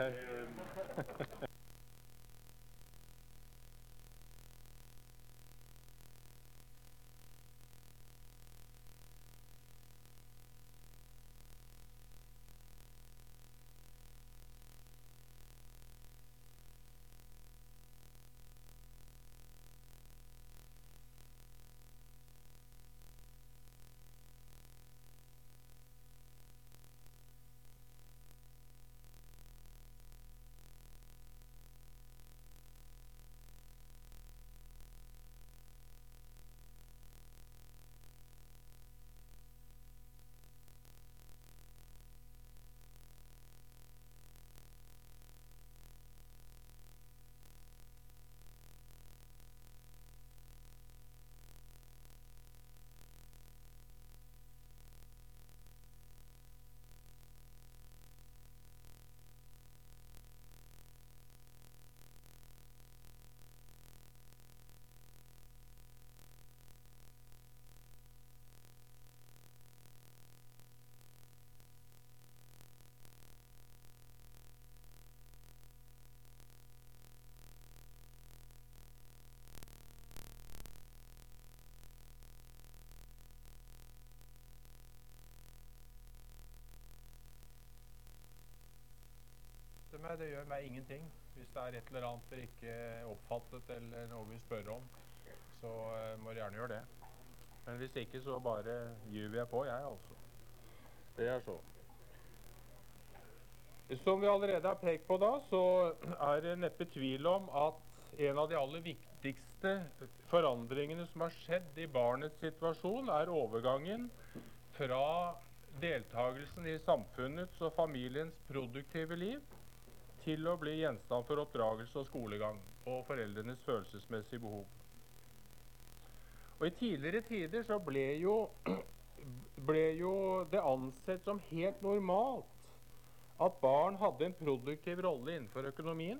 Speaker 2: Meg. Det gjør meg ingenting. Hvis det er et eller annet dere ikke oppfattet, eller noe vi spør om, så uh, må dere gjerne gjøre det. Men hvis ikke, så bare gyver jeg på, jeg, altså. Det er så. Som vi allerede har pekt på da, så er det neppe tvil om at en av de aller viktigste forandringene som har skjedd i barnets situasjon, er overgangen fra deltakelsen i samfunnets og familiens produktive liv til å bli gjenstand for oppdragelse og skolegang og foreldrenes følelsesmessige behov. Og I tidligere tider så ble jo, ble jo det ansett som helt normalt at barn hadde en produktiv rolle innenfor økonomien.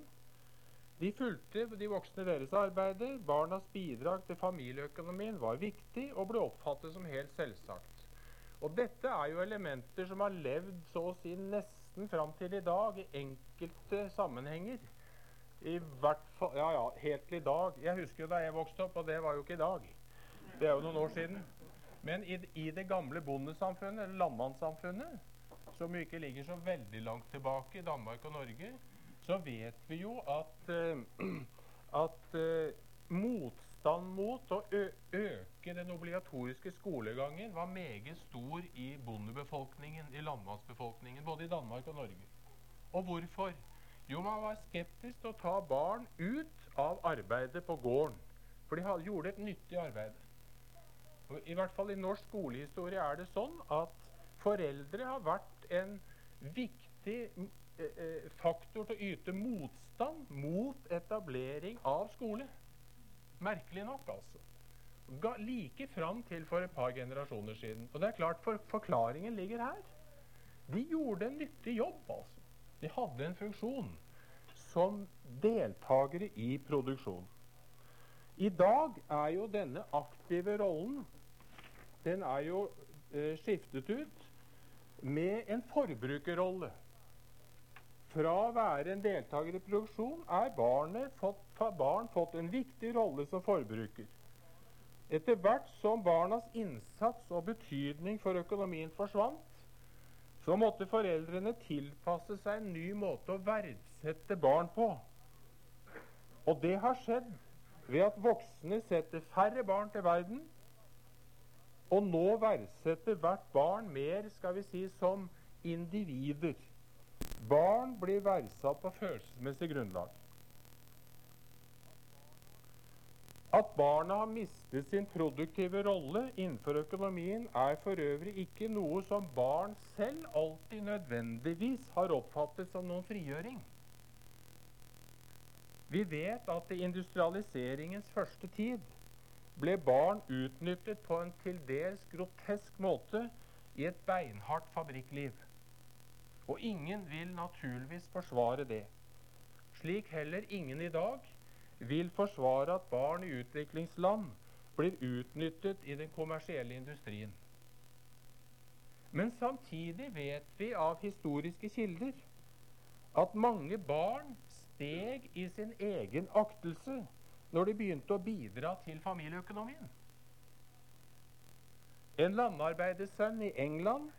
Speaker 2: De fulgte de voksne deres arbeider. Barnas bidrag til familieøkonomien var viktig og ble oppfattet som helt selvsagt. Og Dette er jo elementer som har levd så å si nesten nesten fram til i dag i enkelte sammenhenger. I hvert fall Ja, ja, helt til i dag. Jeg husker jo da jeg vokste opp, og det var jo ikke i dag. Det er jo noen år siden. Men i, i det gamle bondesamfunnet, eller landmannssamfunnet, som ikke ligger så veldig langt tilbake i Danmark og Norge, så vet vi jo at, uh, at uh, motstand mot å øke den obligatoriske skolegangen var meget stor i bondebefolkningen, i landmannsbefolkningen, både i Danmark og Norge. Og hvorfor? Jo, man var skeptisk til å ta barn ut av arbeidet på gården. For de hadde, gjorde et nyttig arbeid. Og I hvert fall i norsk skolehistorie er det sånn at foreldre har vært en viktig faktor til å yte motstand mot etablering av skole. Merkelig nok, altså. Ga, like fram til for et par generasjoner siden. Og det er klart, for, Forklaringen ligger her. De gjorde en nyttig jobb. altså. De hadde en funksjon som deltakere i produksjon. I dag er jo denne aktive rollen den er jo eh, skiftet ut med en forbrukerrolle. Fra å være en deltaker i produksjon er fått, barn fått en viktig rolle som forbruker. Etter hvert som barnas innsats og betydning for økonomien forsvant, så måtte foreldrene tilpasse seg en ny måte å verdsette barn på. Og det har skjedd ved at voksne setter færre barn til verden, og nå verdsetter hvert barn mer skal vi si, som individer. Barn blir verdsatt på følelsesmessig grunnlag. At barna har mistet sin produktive rolle innenfor økonomien, er for øvrig ikke noe som barn selv alltid nødvendigvis har oppfattet som noen frigjøring. Vi vet at i industrialiseringens første tid ble barn utnyttet på en til dels grotesk måte i et beinhardt fabrikkliv. Og ingen vil naturligvis forsvare det. Slik heller ingen i dag vil forsvare at barn i utviklingsland blir utnyttet i den kommersielle industrien. Men samtidig vet vi av historiske kilder at mange barn steg i sin egen aktelse når de begynte å bidra til familieøkonomien. En landarbeidersønn i England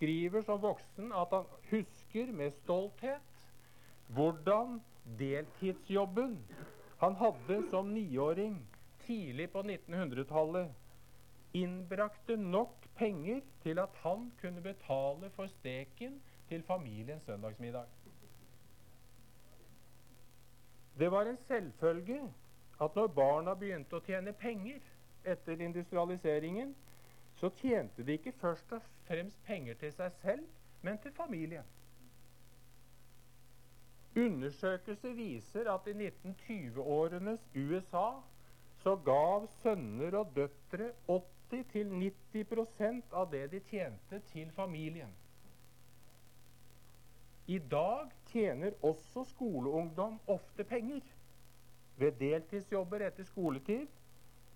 Speaker 2: skriver som voksen at han husker med stolthet hvordan deltidsjobben han hadde som niåring tidlig på 1900-tallet, innbrakte nok penger til at han kunne betale for steken til familiens søndagsmiddag. Det var en selvfølge at når barna begynte å tjene penger etter industrialiseringen, så tjente de ikke først og fremst penger til seg selv, men til familien. Undersøkelser viser at i 1920-årenes USA så gav sønner og døtre 80-90% av det de tjente, til familien. I dag tjener også skoleungdom ofte penger ved deltidsjobber etter skoletid,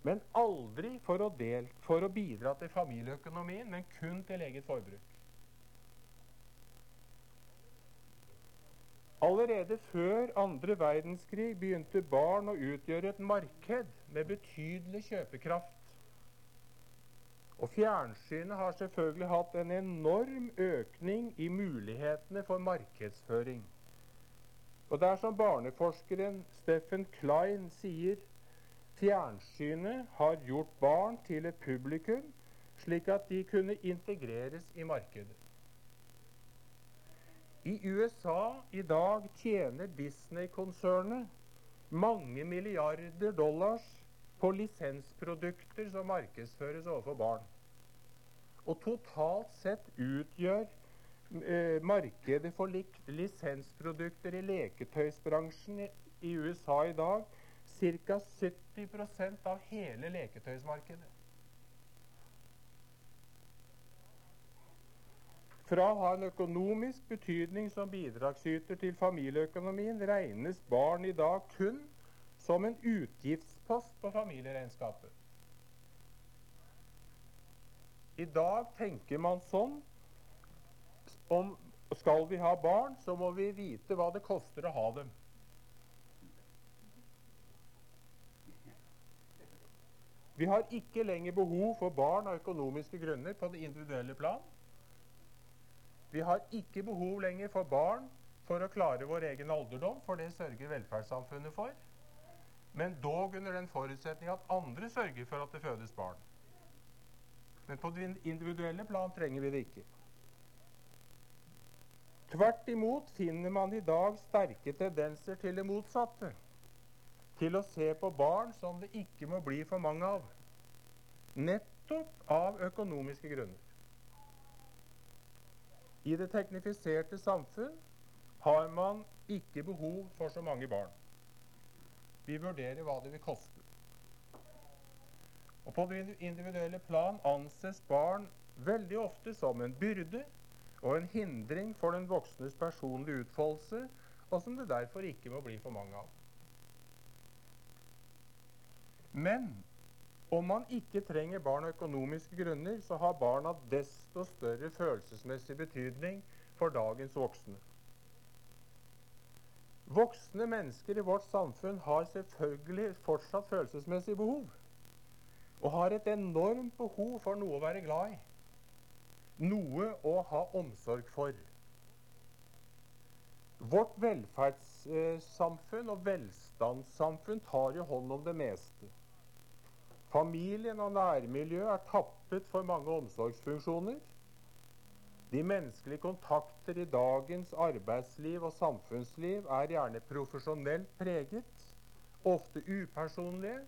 Speaker 2: men aldri for å, del, for å bidra til familieøkonomien, men kun til eget forbruk. Allerede før andre verdenskrig begynte barn å utgjøre et marked med betydelig kjøpekraft. Og fjernsynet har selvfølgelig hatt en enorm økning i mulighetene for markedsføring. Og det er som barneforskeren Steffen Klein sier, fjernsynet har gjort barn til et publikum, slik at de kunne integreres i markedet. I USA i dag tjener Disney-konsernet mange milliarder dollars på lisensprodukter som markedsføres overfor barn. Og totalt sett utgjør eh, markedet for li lisensprodukter i leketøysbransjen i USA i dag ca. 70% av hele leketøysmarkedet. Fra å ha en økonomisk betydning som bidragsyter til familieøkonomien regnes barn i dag kun som en utgiftspost på familieregnskapet. I dag tenker man sånn om skal vi ha barn, så må vi vite hva det koster å ha dem. Vi har ikke lenger behov for barn av økonomiske grunner på det individuelle plan. Vi har ikke behov lenger for barn for å klare vår egen alderdom, for det sørger velferdssamfunnet for. Men dog under den forutsetning at andre sørger for at det fødes barn. Men på det individuelle plan trenger vi det ikke. Tvert imot finner man i dag sterke tendenser til det motsatte. Til å se på barn som det ikke må bli for mange av. Nettopp av økonomiske grunner. I det teknifiserte samfunn har man ikke behov for så mange barn. Vi vurderer hva det vil koste. Og På det individuelle plan anses barn veldig ofte som en byrde og en hindring for den voksnes personlige utfoldelse, og som det derfor ikke må bli for mange av. Men om man ikke trenger barn av økonomiske grunner, så har barna desto større følelsesmessig betydning for dagens voksne. Voksne mennesker i vårt samfunn har selvfølgelig fortsatt følelsesmessig behov. Og har et enormt behov for noe å være glad i. Noe å ha omsorg for. Vårt velferdssamfunn og velstandssamfunn tar jo hånd om det meste. Familien og nærmiljøet er tappet for mange omsorgsfunksjoner. De menneskelige kontakter i dagens arbeidsliv og samfunnsliv er gjerne profesjonelt preget, ofte upersonlige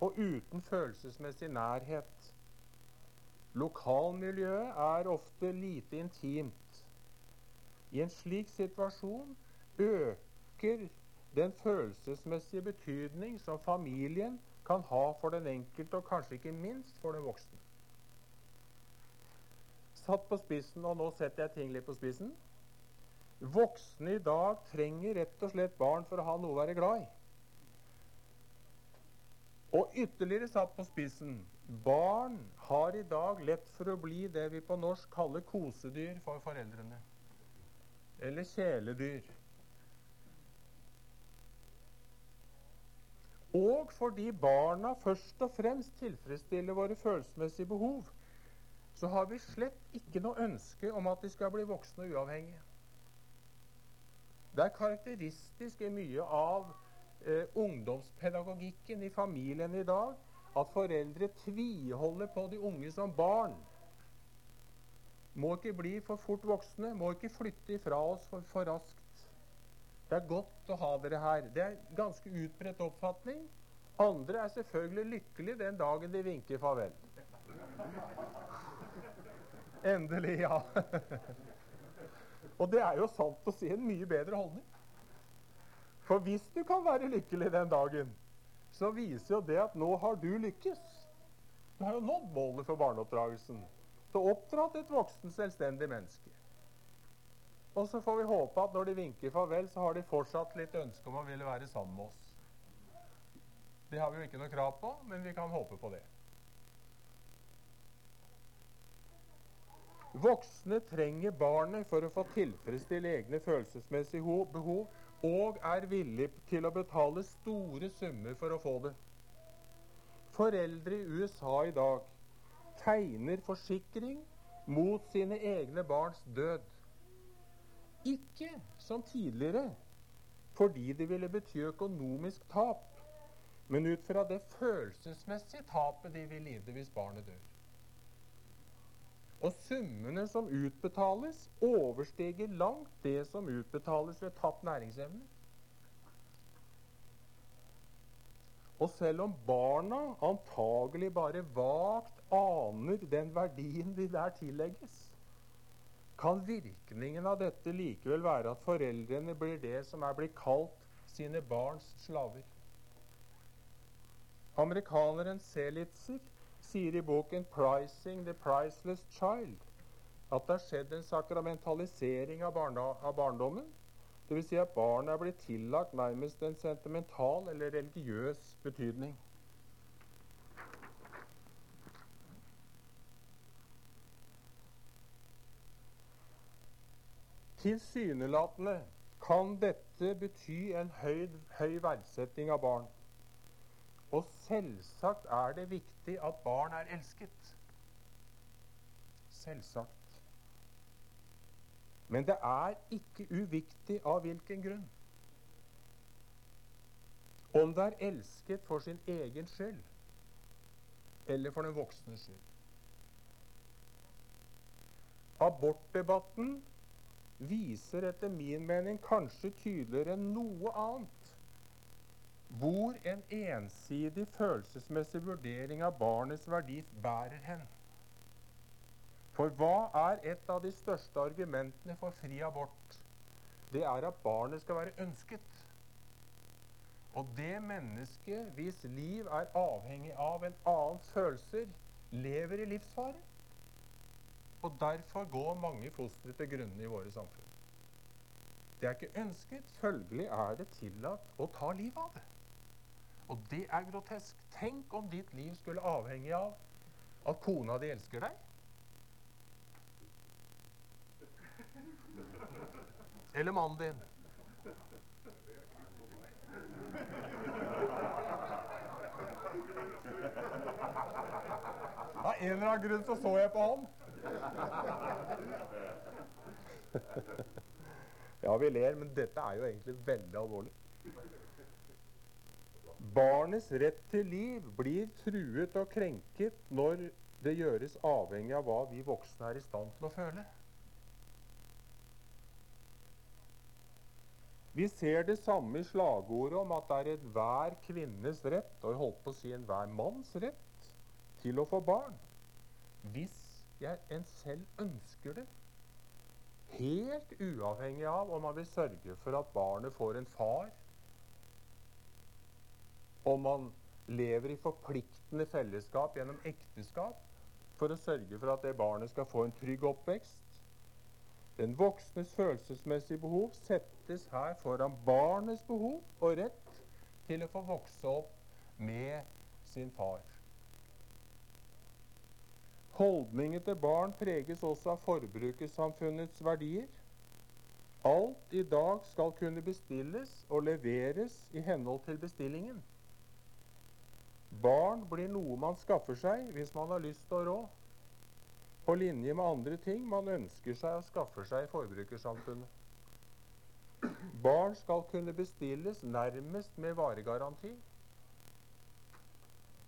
Speaker 2: og uten følelsesmessig nærhet. Lokalmiljøet er ofte lite intimt. I en slik situasjon øker den følelsesmessige betydning som familien kan ha for den enkelte, og kanskje ikke minst for den voksne. Satt på spissen, og nå setter jeg ting litt på spissen. Voksne i dag trenger rett og slett barn for å ha noe å være glad i. Og ytterligere satt på spissen barn har i dag lett for å bli det vi på norsk kaller kosedyr for foreldrene. Eller kjæledyr. Og fordi barna først og fremst tilfredsstiller våre følelsesmessige behov, så har vi slett ikke noe ønske om at de skal bli voksne og uavhengige. Det er karakteristisk i mye av eh, ungdomspedagogikken i familien i dag at foreldre tviholder på de unge som barn. Må ikke bli for fort voksne, må ikke flytte ifra oss for, for raskt. Det er godt å ha dere her. Det er ganske utbredt oppfatning. Andre er selvfølgelig lykkelige den dagen de vinker farvel. Endelig, ja. Og det er jo sant å si en mye bedre holdning. For hvis du kan være lykkelig den dagen, så viser jo det at nå har du lykkes. Du har jo nådd målet for barneoppdragelsen. Du har oppdratt et voksen, selvstendig menneske. Og så får vi håpe at når de vinker farvel, så har de fortsatt litt ønske om å ville være sammen med oss. Det har vi jo ikke noe krav på, men vi kan håpe på det. Voksne trenger barnet for å få tilfredsstille egne følelsesmessige behov og er villig til å betale store summer for å få det. Foreldre i USA i dag tegner forsikring mot sine egne barns død. Ikke som tidligere fordi det ville bety økonomisk tap, men ut fra det følelsesmessige tapet de vil lide hvis barnet dør. Og summene som utbetales, overstiger langt det som utbetales ved tapt næringsevne. Og selv om barna antagelig bare vagt aner den verdien de der tillegges, kan virkningen av dette likevel være at foreldrene blir det som er blitt kalt sine barns slaver. Amerikaneren Selitzer sier i boken 'Pricing the Priceless Child' at det har skjedd en sakramentalisering av, barna, av barndommen. Dvs. Si at barnet er blitt tillagt nærmest en sentimental eller religiøs betydning. Tilsynelatende kan dette bety en høy, høy verdsetting av barn. Og selvsagt er det viktig at barn er elsket. Selvsagt. Men det er ikke uviktig av hvilken grunn. Om det er elsket for sin egen skyld eller for den voksnes skyld. Abortdebatten viser etter min mening kanskje tydeligere enn noe annet hvor en ensidig følelsesmessig vurdering av barnets verdi bærer hen. For hva er et av de største argumentene for fri abort? Det er at barnet skal være ønsket. Og det mennesket hvis liv er avhengig av en annens følelser, lever i livsfare. Og derfor går mange fostre til grunne i våre samfunn. Det er ikke ønsket. Følgelig er det tillatt å ta livet av det. Og det er grotesk. Tenk om ditt liv skulle avhenge av at kona di elsker deg. Eller mannen din. Av en eller annen grunn så så jeg på han. Ja, vi ler, men dette er jo egentlig veldig alvorlig. Barnets rett til liv blir truet og krenket når det gjøres avhengig av hva vi voksne er i stand til å føle. Vi ser det samme i slagordet om at det er enhver kvinnes rett, og jeg holdt på å si enhver manns rett, til å få barn. Hvis jeg en selv ønsker det. Helt uavhengig av om man vil sørge for at barnet får en far om man lever i forpliktende fellesskap gjennom ekteskap for å sørge for at det barnet skal få en trygg oppvekst. Den voksnes følelsesmessige behov settes her foran barnets behov og rett til å få vokse opp med sin far. Holdningen til barn preges også av forbrukersamfunnets verdier. Alt i dag skal kunne bestilles og leveres i henhold til bestillingen. Barn blir noe man skaffer seg hvis man har lyst og råd. På linje med andre ting man ønsker seg og skaffer seg i forbrukersamfunnet. Barn skal kunne bestilles nærmest med varegaranti.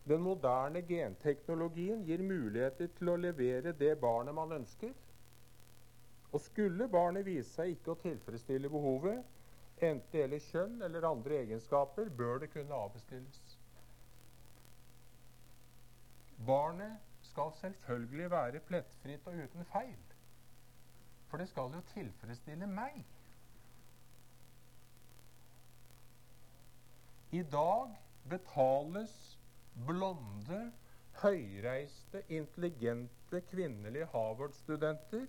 Speaker 2: Den moderne genteknologien gir muligheter til å levere det barnet man ønsker. Og skulle barnet vise seg ikke å tilfredsstille behovet, enten det gjelder kjønn eller andre egenskaper, bør det kunne avbestilles. Barnet skal selvfølgelig være plettfritt og uten feil. For det skal jo tilfredsstille meg. I dag betales blonde, høyreiste, intelligente kvinnelige Harvard-studenter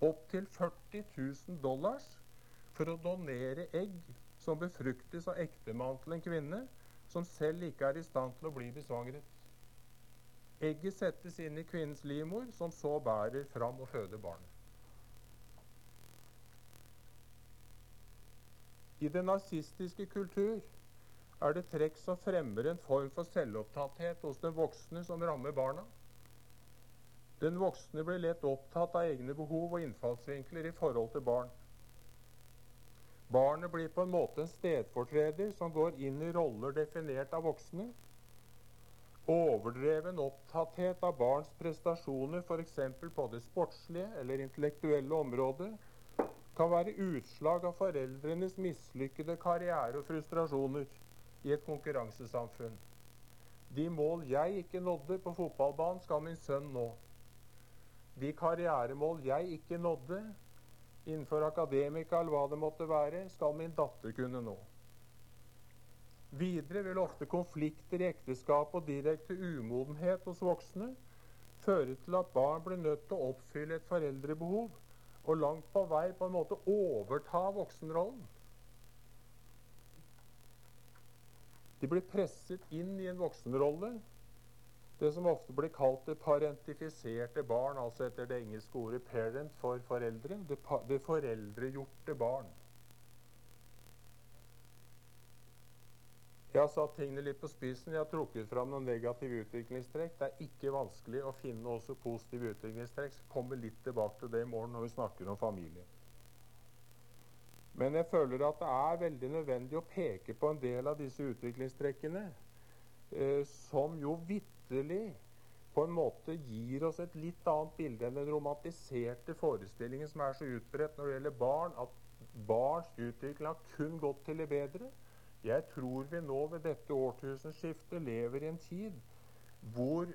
Speaker 2: opptil 40 000 dollars for å donere egg som befruktes av ektemannen til en kvinne som selv ikke er i stand til å bli besvangret. Egget settes inn i kvinnens livmor, som så bærer fram og føder barnet. I den nazistiske kultur er det trekk som fremmer en form for selvopptatthet hos den voksne som rammer barna. Den voksne blir lett opptatt av egne behov og innfallsvinkler i forhold til barn. Barnet blir på en måte en stedfortreder som går inn i roller definert av voksne. Overdreven opptatthet av barns prestasjoner, f.eks. på det sportslige eller intellektuelle området, kan være utslag av foreldrenes mislykkede karriere og frustrasjoner i et konkurransesamfunn. De mål jeg ikke nådde på fotballbanen, skal min sønn nå. De karrieremål jeg ikke nådde innenfor akademika eller hva det måtte være, skal min datter kunne nå. Videre vil ofte konflikter i ekteskap og direkte umodenhet hos voksne føre til at barn blir nødt til å oppfylle et foreldrebehov og langt på vei på en måte overta voksenrollen. De blir presset inn i en voksenrolle. Det som ofte blir kalt det parentifiserte barn, altså etter det engelske ordet 'parent' for foreldre. Det, det foreldregjorte barn. Jeg har satt tingene litt på spissen. Jeg har trukket fram noen negative utviklingstrekk. Det er ikke vanskelig å finne også positive utviklingstrekk. Jeg kommer litt tilbake til det i morgen når vi snakker om familie. Men jeg føler at det er veldig nødvendig å peke på en del av disse utviklingstrekkene eh, som jo vitterlig på en måte gir oss et litt annet bilde enn den romantiserte forestillingen som er så utbredt når det gjelder barn, at barns utvikling har kun gått til det bedre. Jeg tror vi nå ved dette årtusenskiftet lever i en tid hvor,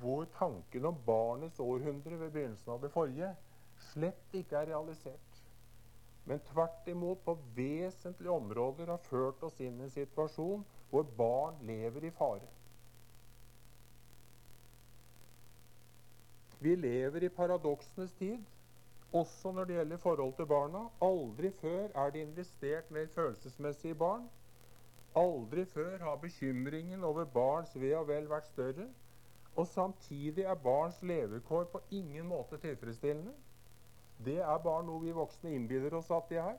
Speaker 2: hvor tanken om barnets århundre ved begynnelsen av det forrige slett ikke er realisert men tvert imot på vesentlige områder har ført oss inn i en situasjon hvor barn lever i fare. Vi lever i paradoksenes tid, også når det gjelder forhold til barna. Aldri før er det investert mer følelsesmessig i barn. Aldri før har bekymringen over barns ve og vel vært større. Og samtidig er barns levekår på ingen måte tilfredsstillende. Det er bare noe vi voksne innbiller oss at de er.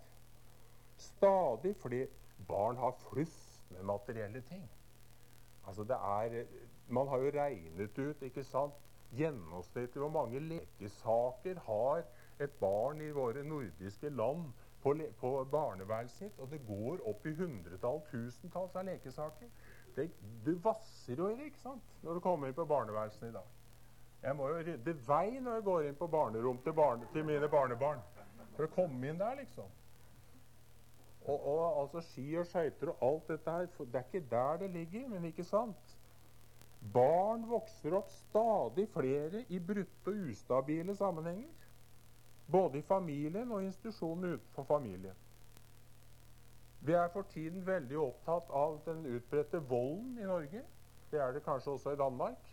Speaker 2: Stadig fordi barn har flust med materielle ting. Altså det er, Man har jo regnet ut ikke sant, gjennomsnittlig hvor mange lekesaker har et barn i våre nordiske land på, på barneværelset sitt. Og det går opp i hundretall, tusentalls av lekesaker. Det, du vasser jo i det ikke sant, når du kommer inn på barneværelsene i dag. Jeg må jo rydde vei når jeg går inn på barnerom til, barne, til mine barnebarn. For å komme inn der, liksom. Og, og altså ski og skøyter og alt dette her Det er ikke der det ligger, men ikke sant? Barn vokser opp stadig flere i brutte og ustabile sammenhenger. Både i familien og institusjonen utenfor familien. Vi er for tiden veldig opptatt av den utbredte volden i Norge. Det er det kanskje også i Danmark.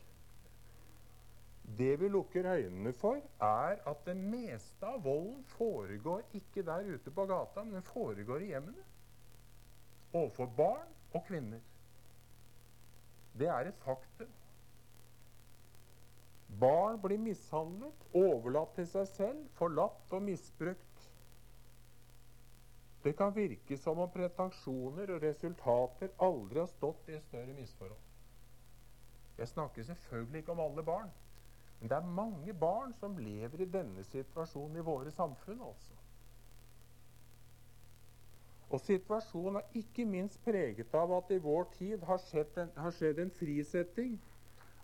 Speaker 2: Det vi lukker øynene for, er at det meste av volden foregår ikke der ute på gata, men den foregår i hjemmene. Overfor barn og kvinner.
Speaker 3: Det er et faktum. Barn blir mishandlet, overlatt til seg selv, forlatt og misbrukt. Det kan virke som om pretensjoner og resultater aldri har stått i et større misforhold. Jeg snakker selvfølgelig ikke om alle barn, men det er mange barn som lever i denne situasjonen i våre samfunn. også. Og situasjonen er ikke minst preget av at i vår tid har en, har skjedd en frisetting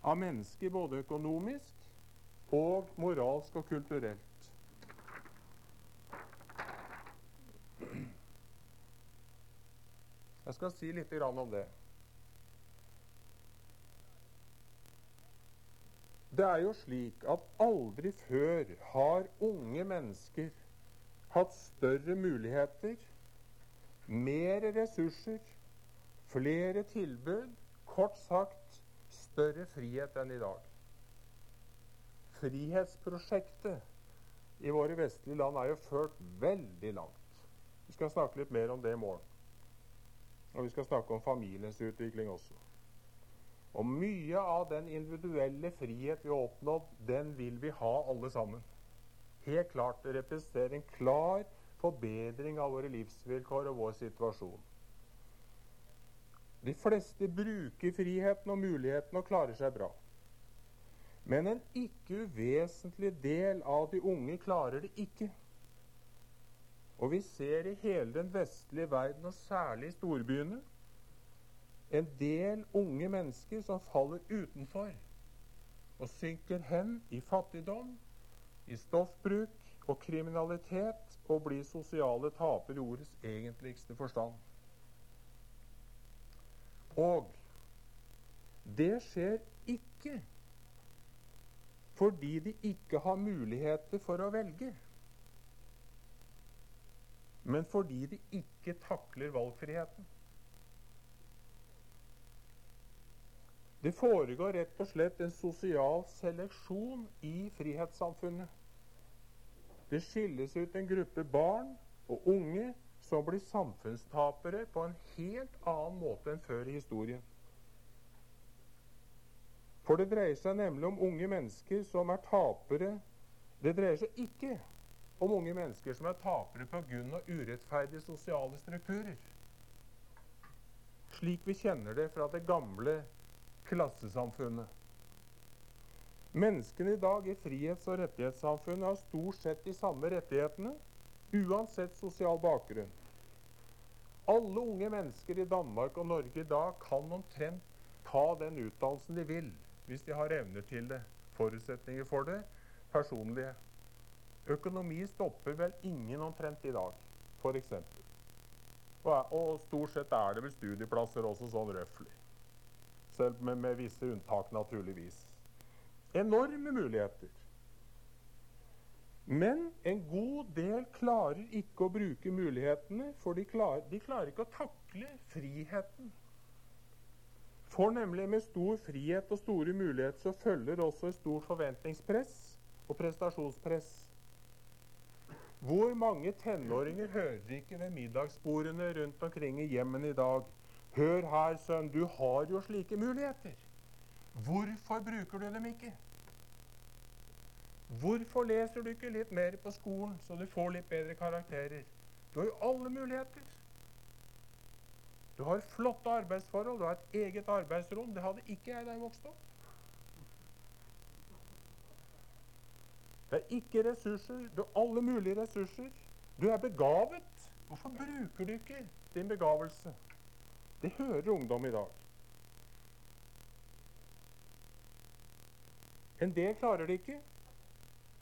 Speaker 3: av mennesker både økonomisk og moralsk og kulturelt. Jeg skal si litt om det. Det er jo slik at aldri før har unge mennesker hatt større muligheter, mer ressurser, flere tilbud, kort sagt større frihet enn i dag. Frihetsprosjektet i våre vestlige land er jo ført veldig langt. Vi skal snakke litt mer om det i morgen. Og vi skal snakke om familiens utvikling også. Og mye av den individuelle frihet vi har oppnådd, den vil vi ha alle sammen. Helt klart. Det representerer en klar forbedring av våre livsvilkår og vår situasjon. De fleste bruker friheten og muligheten og klarer seg bra. Men en ikke uvesentlig del av de unge klarer det ikke. Og vi ser i hele den vestlige verden, og særlig i storbyene, en del unge mennesker som faller utenfor og synker hen i fattigdom, i stoffbruk og kriminalitet og blir sosiale tapere i ordets egentligste forstand. Og det skjer ikke fordi de ikke har muligheter for å velge men fordi de ikke takler valgfriheten. Det foregår rett og slett en sosial seleksjon i frihetssamfunnet. Det skilles ut en gruppe barn og unge som blir samfunnstapere på en helt annen måte enn før i historien. For det dreier seg nemlig om unge mennesker som er tapere. Det dreier seg ikke om unge mennesker som er tapere pga. urettferdige sosiale strukturer. Slik vi kjenner det fra det gamle klassesamfunnet. Menneskene i dag i frihets- og rettighetssamfunnet har stort sett de samme rettighetene, uansett sosial bakgrunn. Alle unge mennesker i Danmark og Norge i dag kan omtrent ta den utdannelsen de vil, hvis de har evner til det, forutsetninger for det, personlige. Økonomi stopper vel ingen omtrent i dag, f.eks. Og, og stort sett er det vel studieplasser også sånn røftlig. Selv med, med visse unntak, naturligvis. Enorme muligheter. Men en god del klarer ikke å bruke mulighetene, for de klarer, de klarer ikke å takle friheten. For nemlig med stor frihet og store muligheter så følger også et stort forventningspress og prestasjonspress. Hvor mange tenåringer hører ikke ved middagsbordene rundt omkring i hjemmene i dag Hør her, sønn, du har jo slike muligheter. Hvorfor bruker du dem ikke? Hvorfor leser du ikke litt mer på skolen, så du får litt bedre karakterer? Du har jo alle muligheter. Du har flotte arbeidsforhold, du har et eget arbeidsrom. Det hadde ikke jeg da jeg vokste opp. Det er ikke ressurser. Du har alle mulige ressurser. Du er begavet. Hvorfor bruker du ikke din begavelse? Det hører ungdom i dag. En del klarer det ikke.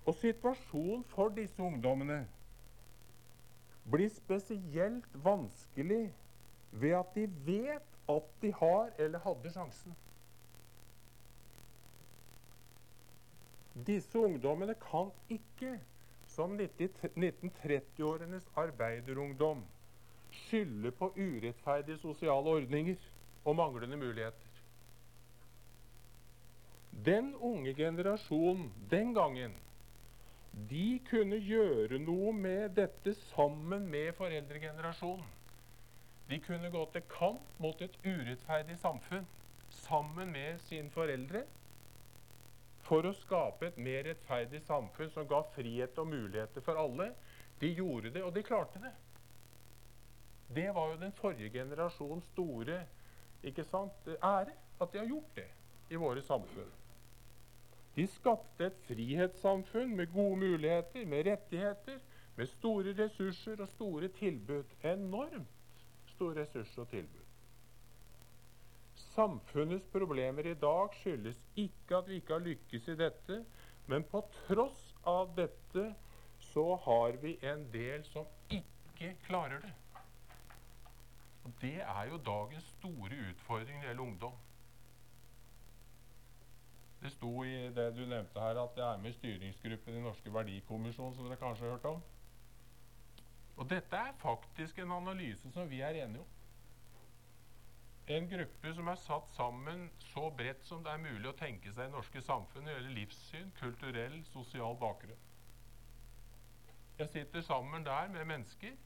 Speaker 3: Og situasjonen for disse ungdommene blir spesielt vanskelig ved at de vet at de har eller hadde sjansen. Disse ungdommene kan ikke, som 1930-årenes arbeiderungdom, skylde på urettferdige sosiale ordninger og manglende muligheter. Den unge generasjonen den gangen de kunne gjøre noe med dette sammen med foreldregenerasjonen. De kunne gå til kamp mot et urettferdig samfunn sammen med sine foreldre for å skape et mer rettferdig samfunn som ga frihet og muligheter for alle. De gjorde det, og de klarte det. Det var jo den forrige generasjons store ikke sant, ære at de har gjort det i våre samfunn. De skapte et frihetssamfunn med gode muligheter, med rettigheter, med store ressurser og store tilbud. Enormt store ressurser og tilbud. Samfunnets problemer i dag skyldes ikke at vi ikke har lykkes i dette, men på tross av dette så har vi en del som ikke klarer det. Og Det er jo dagens store utfordring når det gjelder ungdom. Det sto i det du nevnte her, at jeg er med i styringsgruppen i Norske verdikommisjon, som dere kanskje har hørt om. Og dette er faktisk en analyse som vi er enige om. En gruppe som er satt sammen så bredt som det er mulig å tenke seg i norske samfunn gjelder livssyn, kulturell, sosial bakgrunn. Jeg sitter sammen der med mennesker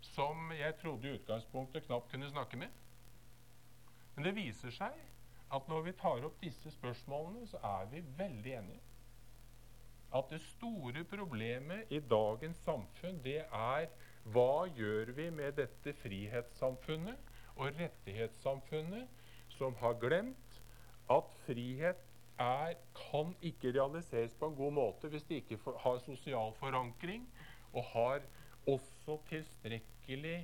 Speaker 3: som jeg trodde i utgangspunktet knapt kunne snakke med. Men det viser seg at når vi tar opp disse spørsmålene, så er vi veldig enige. At det store problemet i dagens samfunn, det er hva gjør vi med dette frihetssamfunnet og rettighetssamfunnet som har glemt at frihet er, kan ikke realiseres på en god måte hvis det ikke for, har sosial forankring og har også tilstrekkelig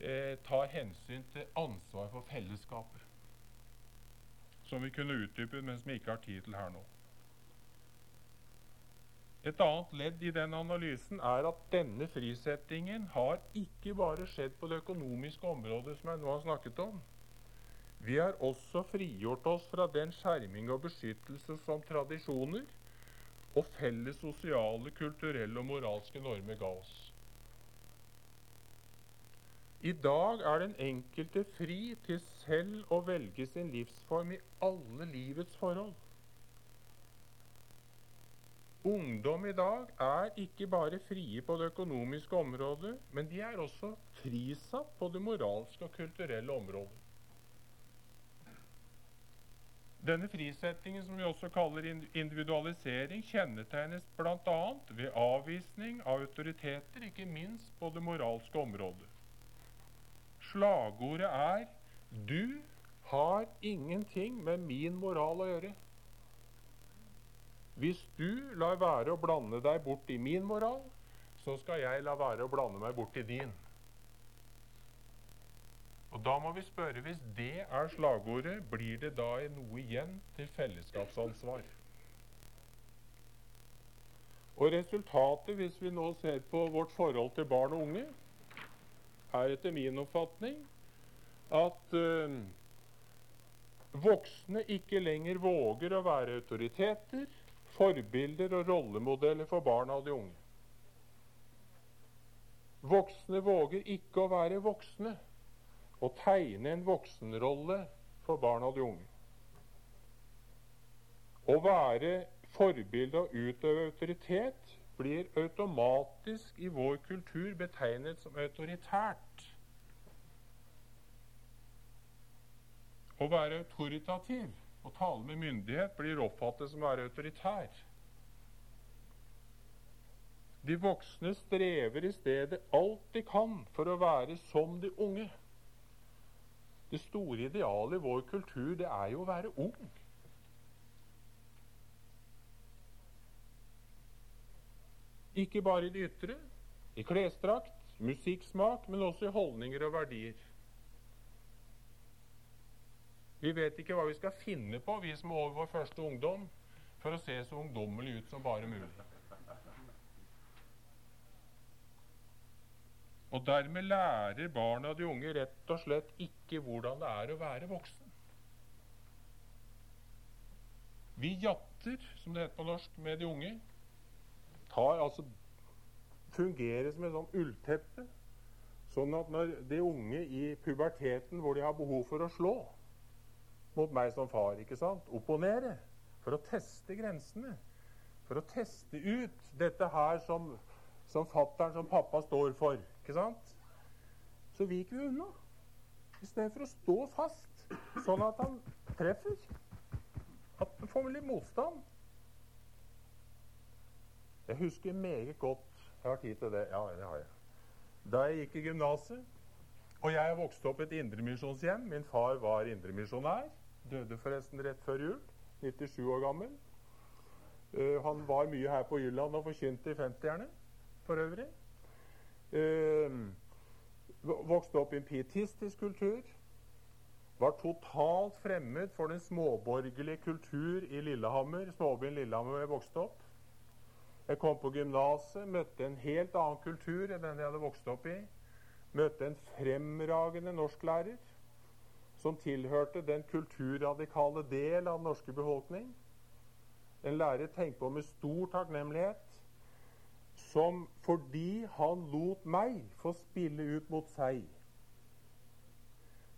Speaker 3: eh, tar hensyn til ansvar for fellesskapet. Som vi kunne utdypet, men som vi ikke har tid til her nå. Et annet ledd i den analysen er at denne frisettingen har ikke bare skjedd på det økonomiske området, som jeg nå har snakket om. Vi har også frigjort oss fra den skjerming og beskyttelse som tradisjoner og felles sosiale, kulturelle og moralske normer ga oss. I dag er den enkelte fri til selv å velge sin livsform i alle livets forhold. Ungdom i dag er ikke bare frie på det økonomiske området, men de er også frisatt på det moralske og kulturelle området. Denne frisettingen, som vi også kaller individualisering, kjennetegnes bl.a. ved avvisning av autoriteter, ikke minst på det moralske området. Slagordet er 'Du har ingenting med min moral å gjøre'. Hvis du lar være å blande deg bort i min moral, så skal jeg la være å blande meg bort i din. Og Da må vi spørre hvis det er slagordet, blir det da noe igjen til fellesskapsansvar? Og Resultatet, hvis vi nå ser på vårt forhold til barn og unge, er etter min oppfatning at uh, voksne ikke lenger våger å være autoriteter, forbilder og rollemodeller for barna og de unge. Voksne våger ikke å være voksne og tegne en voksenrolle for barna og de unge. Å være forbilde og utøve autoritet blir automatisk i vår kultur betegnet som autoritært. Å være autoritativ å tale med myndighet blir oppfattet som å være autoritær. De voksne strever i stedet alt de kan for å være som de unge. Det store idealet i vår kultur det er jo å være ung. Ikke bare i det ytre, i klesdrakt, musikksmak, men også i holdninger og verdier. Vi vet ikke hva vi skal finne på, vi som er over vår første ungdom, for å se så ungdommelig ut som bare mulig. Og dermed lærer barna og de unge rett og slett ikke hvordan det er å være voksen. Vi jatter, som det heter på norsk, med de unge tar, altså, fungerer som et sånn ullteppe. Sånn at når de unge i puberteten hvor de har behov for å slå mot meg som far, ikke sant, opponere for å teste grensene, for å teste ut dette her som, som fattern, som pappa, står for, ikke sant, så viker vi unna. Istedenfor å stå fast, sånn at han treffer. At han får litt motstand. Jeg husker meget godt Jeg har tid til det. Ja, det har jeg. Da jeg gikk i gymnaset, og jeg vokste opp i et indremisjonshjem Min far var indremisjonær. Døde forresten rett før jul. 97 år gammel. Uh, han var mye her på Jylland og forkynte i 50-erne for øvrig. Uh, vokste opp i en pietistisk kultur. Var totalt fremmed for den småborgerlige kultur i Lillehammer, småbyen Lillehammer hvor jeg vokste opp. Jeg kom på gymnaset, møtte en helt annen kultur enn den jeg hadde vokst opp i. Møtte en fremragende norsklærer som tilhørte den kulturradikale del av den norske befolkning. En lærer tenkte på med stor takknemlighet, som fordi han lot meg få spille ut mot seg.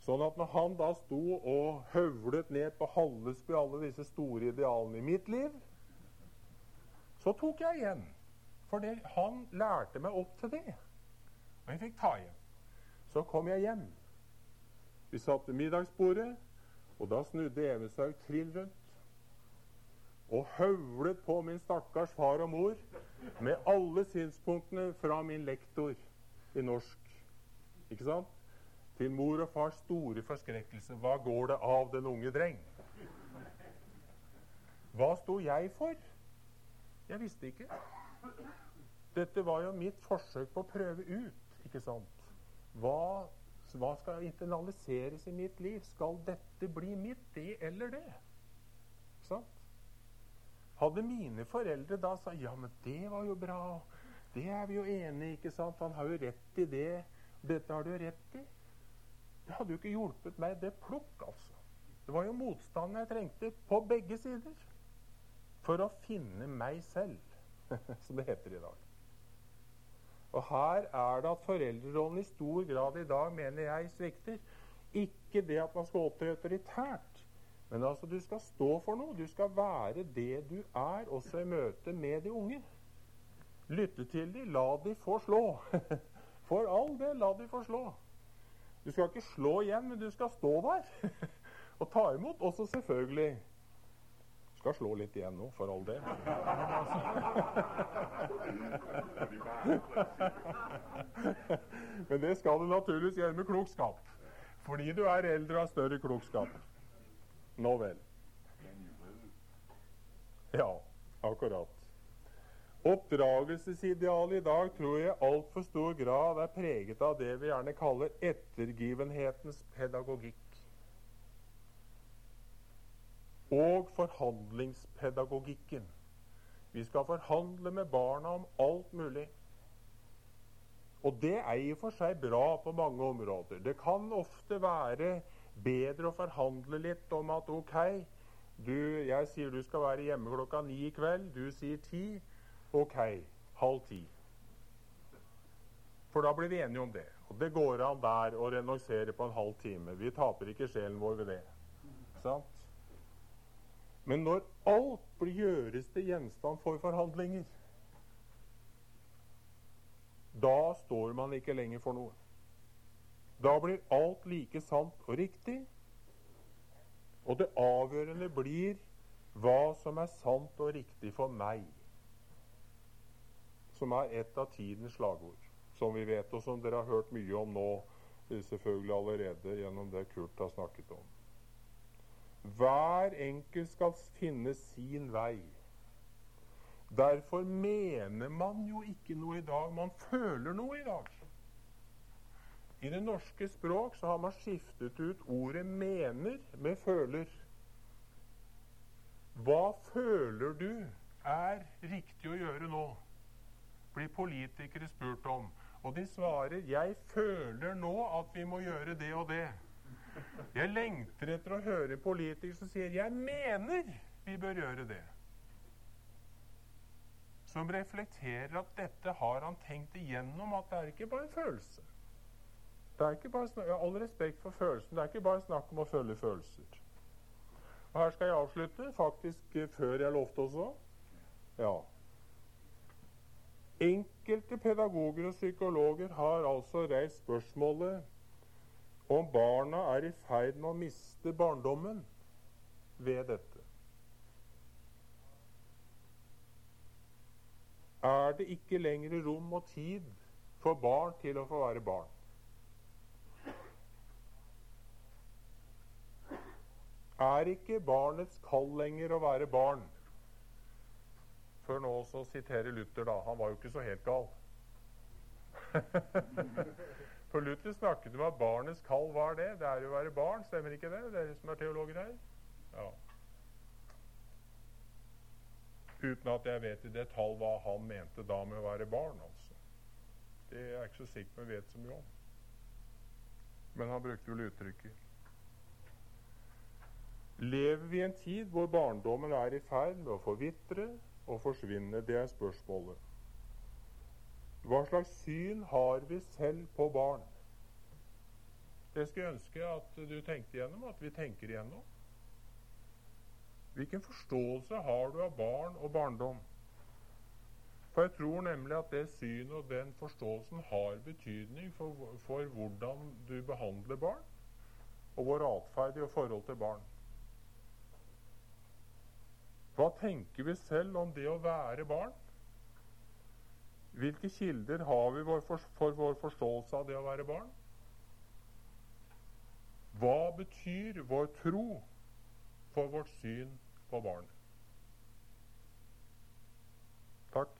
Speaker 3: Sånn at når han da sto og høvlet ned på Hallesby alle disse store idealene i mitt liv, så tok jeg igjen. For det, han lærte meg opp til det. Og jeg fikk ta igjen. Så kom jeg hjem. Vi satt ved middagsbordet, og da snudde Evensaug trill rundt og høvlet på min stakkars far og mor med alle synspunktene fra min lektor i norsk. Ikke sant? Til mor og fars store forskrekkelse. Hva går det av den unge dreng? Hva sto jeg for? Jeg visste ikke. Dette var jo mitt forsøk på å prøve ut. ikke sant? Hva, hva skal internaliseres i mitt liv? Skal dette bli mitt, det eller det? Ikke sant? Hadde mine foreldre da sagt ja, men det var jo bra, det er vi jo enige ikke sant? Han har jo rett i det. Dette har du rett i. Det hadde jo ikke hjulpet meg det plukk, altså. Det var jo motstanden jeg trengte på begge sider for å finne meg selv, som det heter i dag. Og her er det at foreldrerollen i stor grad i dag, mener jeg, svikter. Ikke det at man skal opptre autoritært, men altså du skal stå for noe. Du skal være det du er, også i møte med de unge. Lytte til dem, la de få slå. For all del, la de få slå. Du skal ikke slå igjen, men du skal stå der og ta imot. Også selvfølgelig skal slå litt igjen nå, for all del. Men det skal du naturligvis gjøre med klokskap. Fordi du er eldre og har større klokskap. Nå vel. Ja, akkurat. Oppdragelsesidealet i dag tror jeg i altfor stor grad er preget av det vi gjerne kaller ettergivenhetens pedagogikk. Og forhandlingspedagogikken. Vi skal forhandle med barna om alt mulig. Og det er i og for seg bra på mange områder. Det kan ofte være bedre å forhandle litt om at ok, du, jeg sier du skal være hjemme klokka ni i kveld, du sier ti. Ok, halv ti. For da blir vi enige om det. Og det går an der å renonsere på en halv time. Vi taper ikke sjelen vår ved det. Sant? Men når alt blir gjøres til gjenstand for forhandlinger, da står man ikke lenger for noe. Da blir alt like sant og riktig. Og det avgjørende blir hva som er sant og riktig for meg. Som er et av tidens slagord, som vi vet, og som dere har hørt mye om nå, selvfølgelig allerede gjennom det Kurt har snakket om. Hver enkelt skal finne sin vei. Derfor mener man jo ikke noe i dag. Man føler noe i dag. I det norske språk så har man skiftet ut ordet 'mener' med 'føler'. Hva føler du er riktig å gjøre nå? blir politikere spurt om. Og de svarer 'Jeg føler nå at vi må gjøre det og det'. Jeg lengter etter å høre politikere som sier 'Jeg mener vi bør gjøre det'. Som reflekterer at dette har han tenkt igjennom, at det er ikke bare en følelse. Det er ikke bare snakk, All respekt for følelsen. Det er ikke bare snakk om å følge følelser. Og Her skal jeg avslutte, faktisk eh, før jeg lovte også. Ja. Enkelte pedagoger og psykologer har altså reist spørsmålet om barna er i ferd med å miste barndommen ved dette? Er det ikke lenger rom og tid for barn til å få være barn? Er ikke barnets kall lenger å være barn? Før nå så siterer Luther, da. Han var jo ikke så helt gal. For Luther snakket om at barnets kall var det. Det er jo å være barn, stemmer ikke det? Dere som er teologer her? Ja. Uten at jeg vet i detalj hva han mente da med å være barn, altså. Det er jeg ikke så sikker på jeg vet så mye om. Men han brukte vel uttrykket. Lever vi i en tid hvor barndommen er i ferd med å forvitre og forsvinne? Det er spørsmålet. Hva slags syn har vi selv på barn? Det skulle jeg ønske at du tenkte igjennom, at vi tenker igjennom. Hvilken forståelse har du av barn og barndom? For jeg tror nemlig at det synet og den forståelsen har betydning for, for hvordan du behandler barn, og vår atferd i forhold til barn. Hva tenker vi selv om det å være barn? Hvilke kilder har vi for, vår forståelse av det å være barn? Hva betyr vår tro for vårt syn på barn? Takk.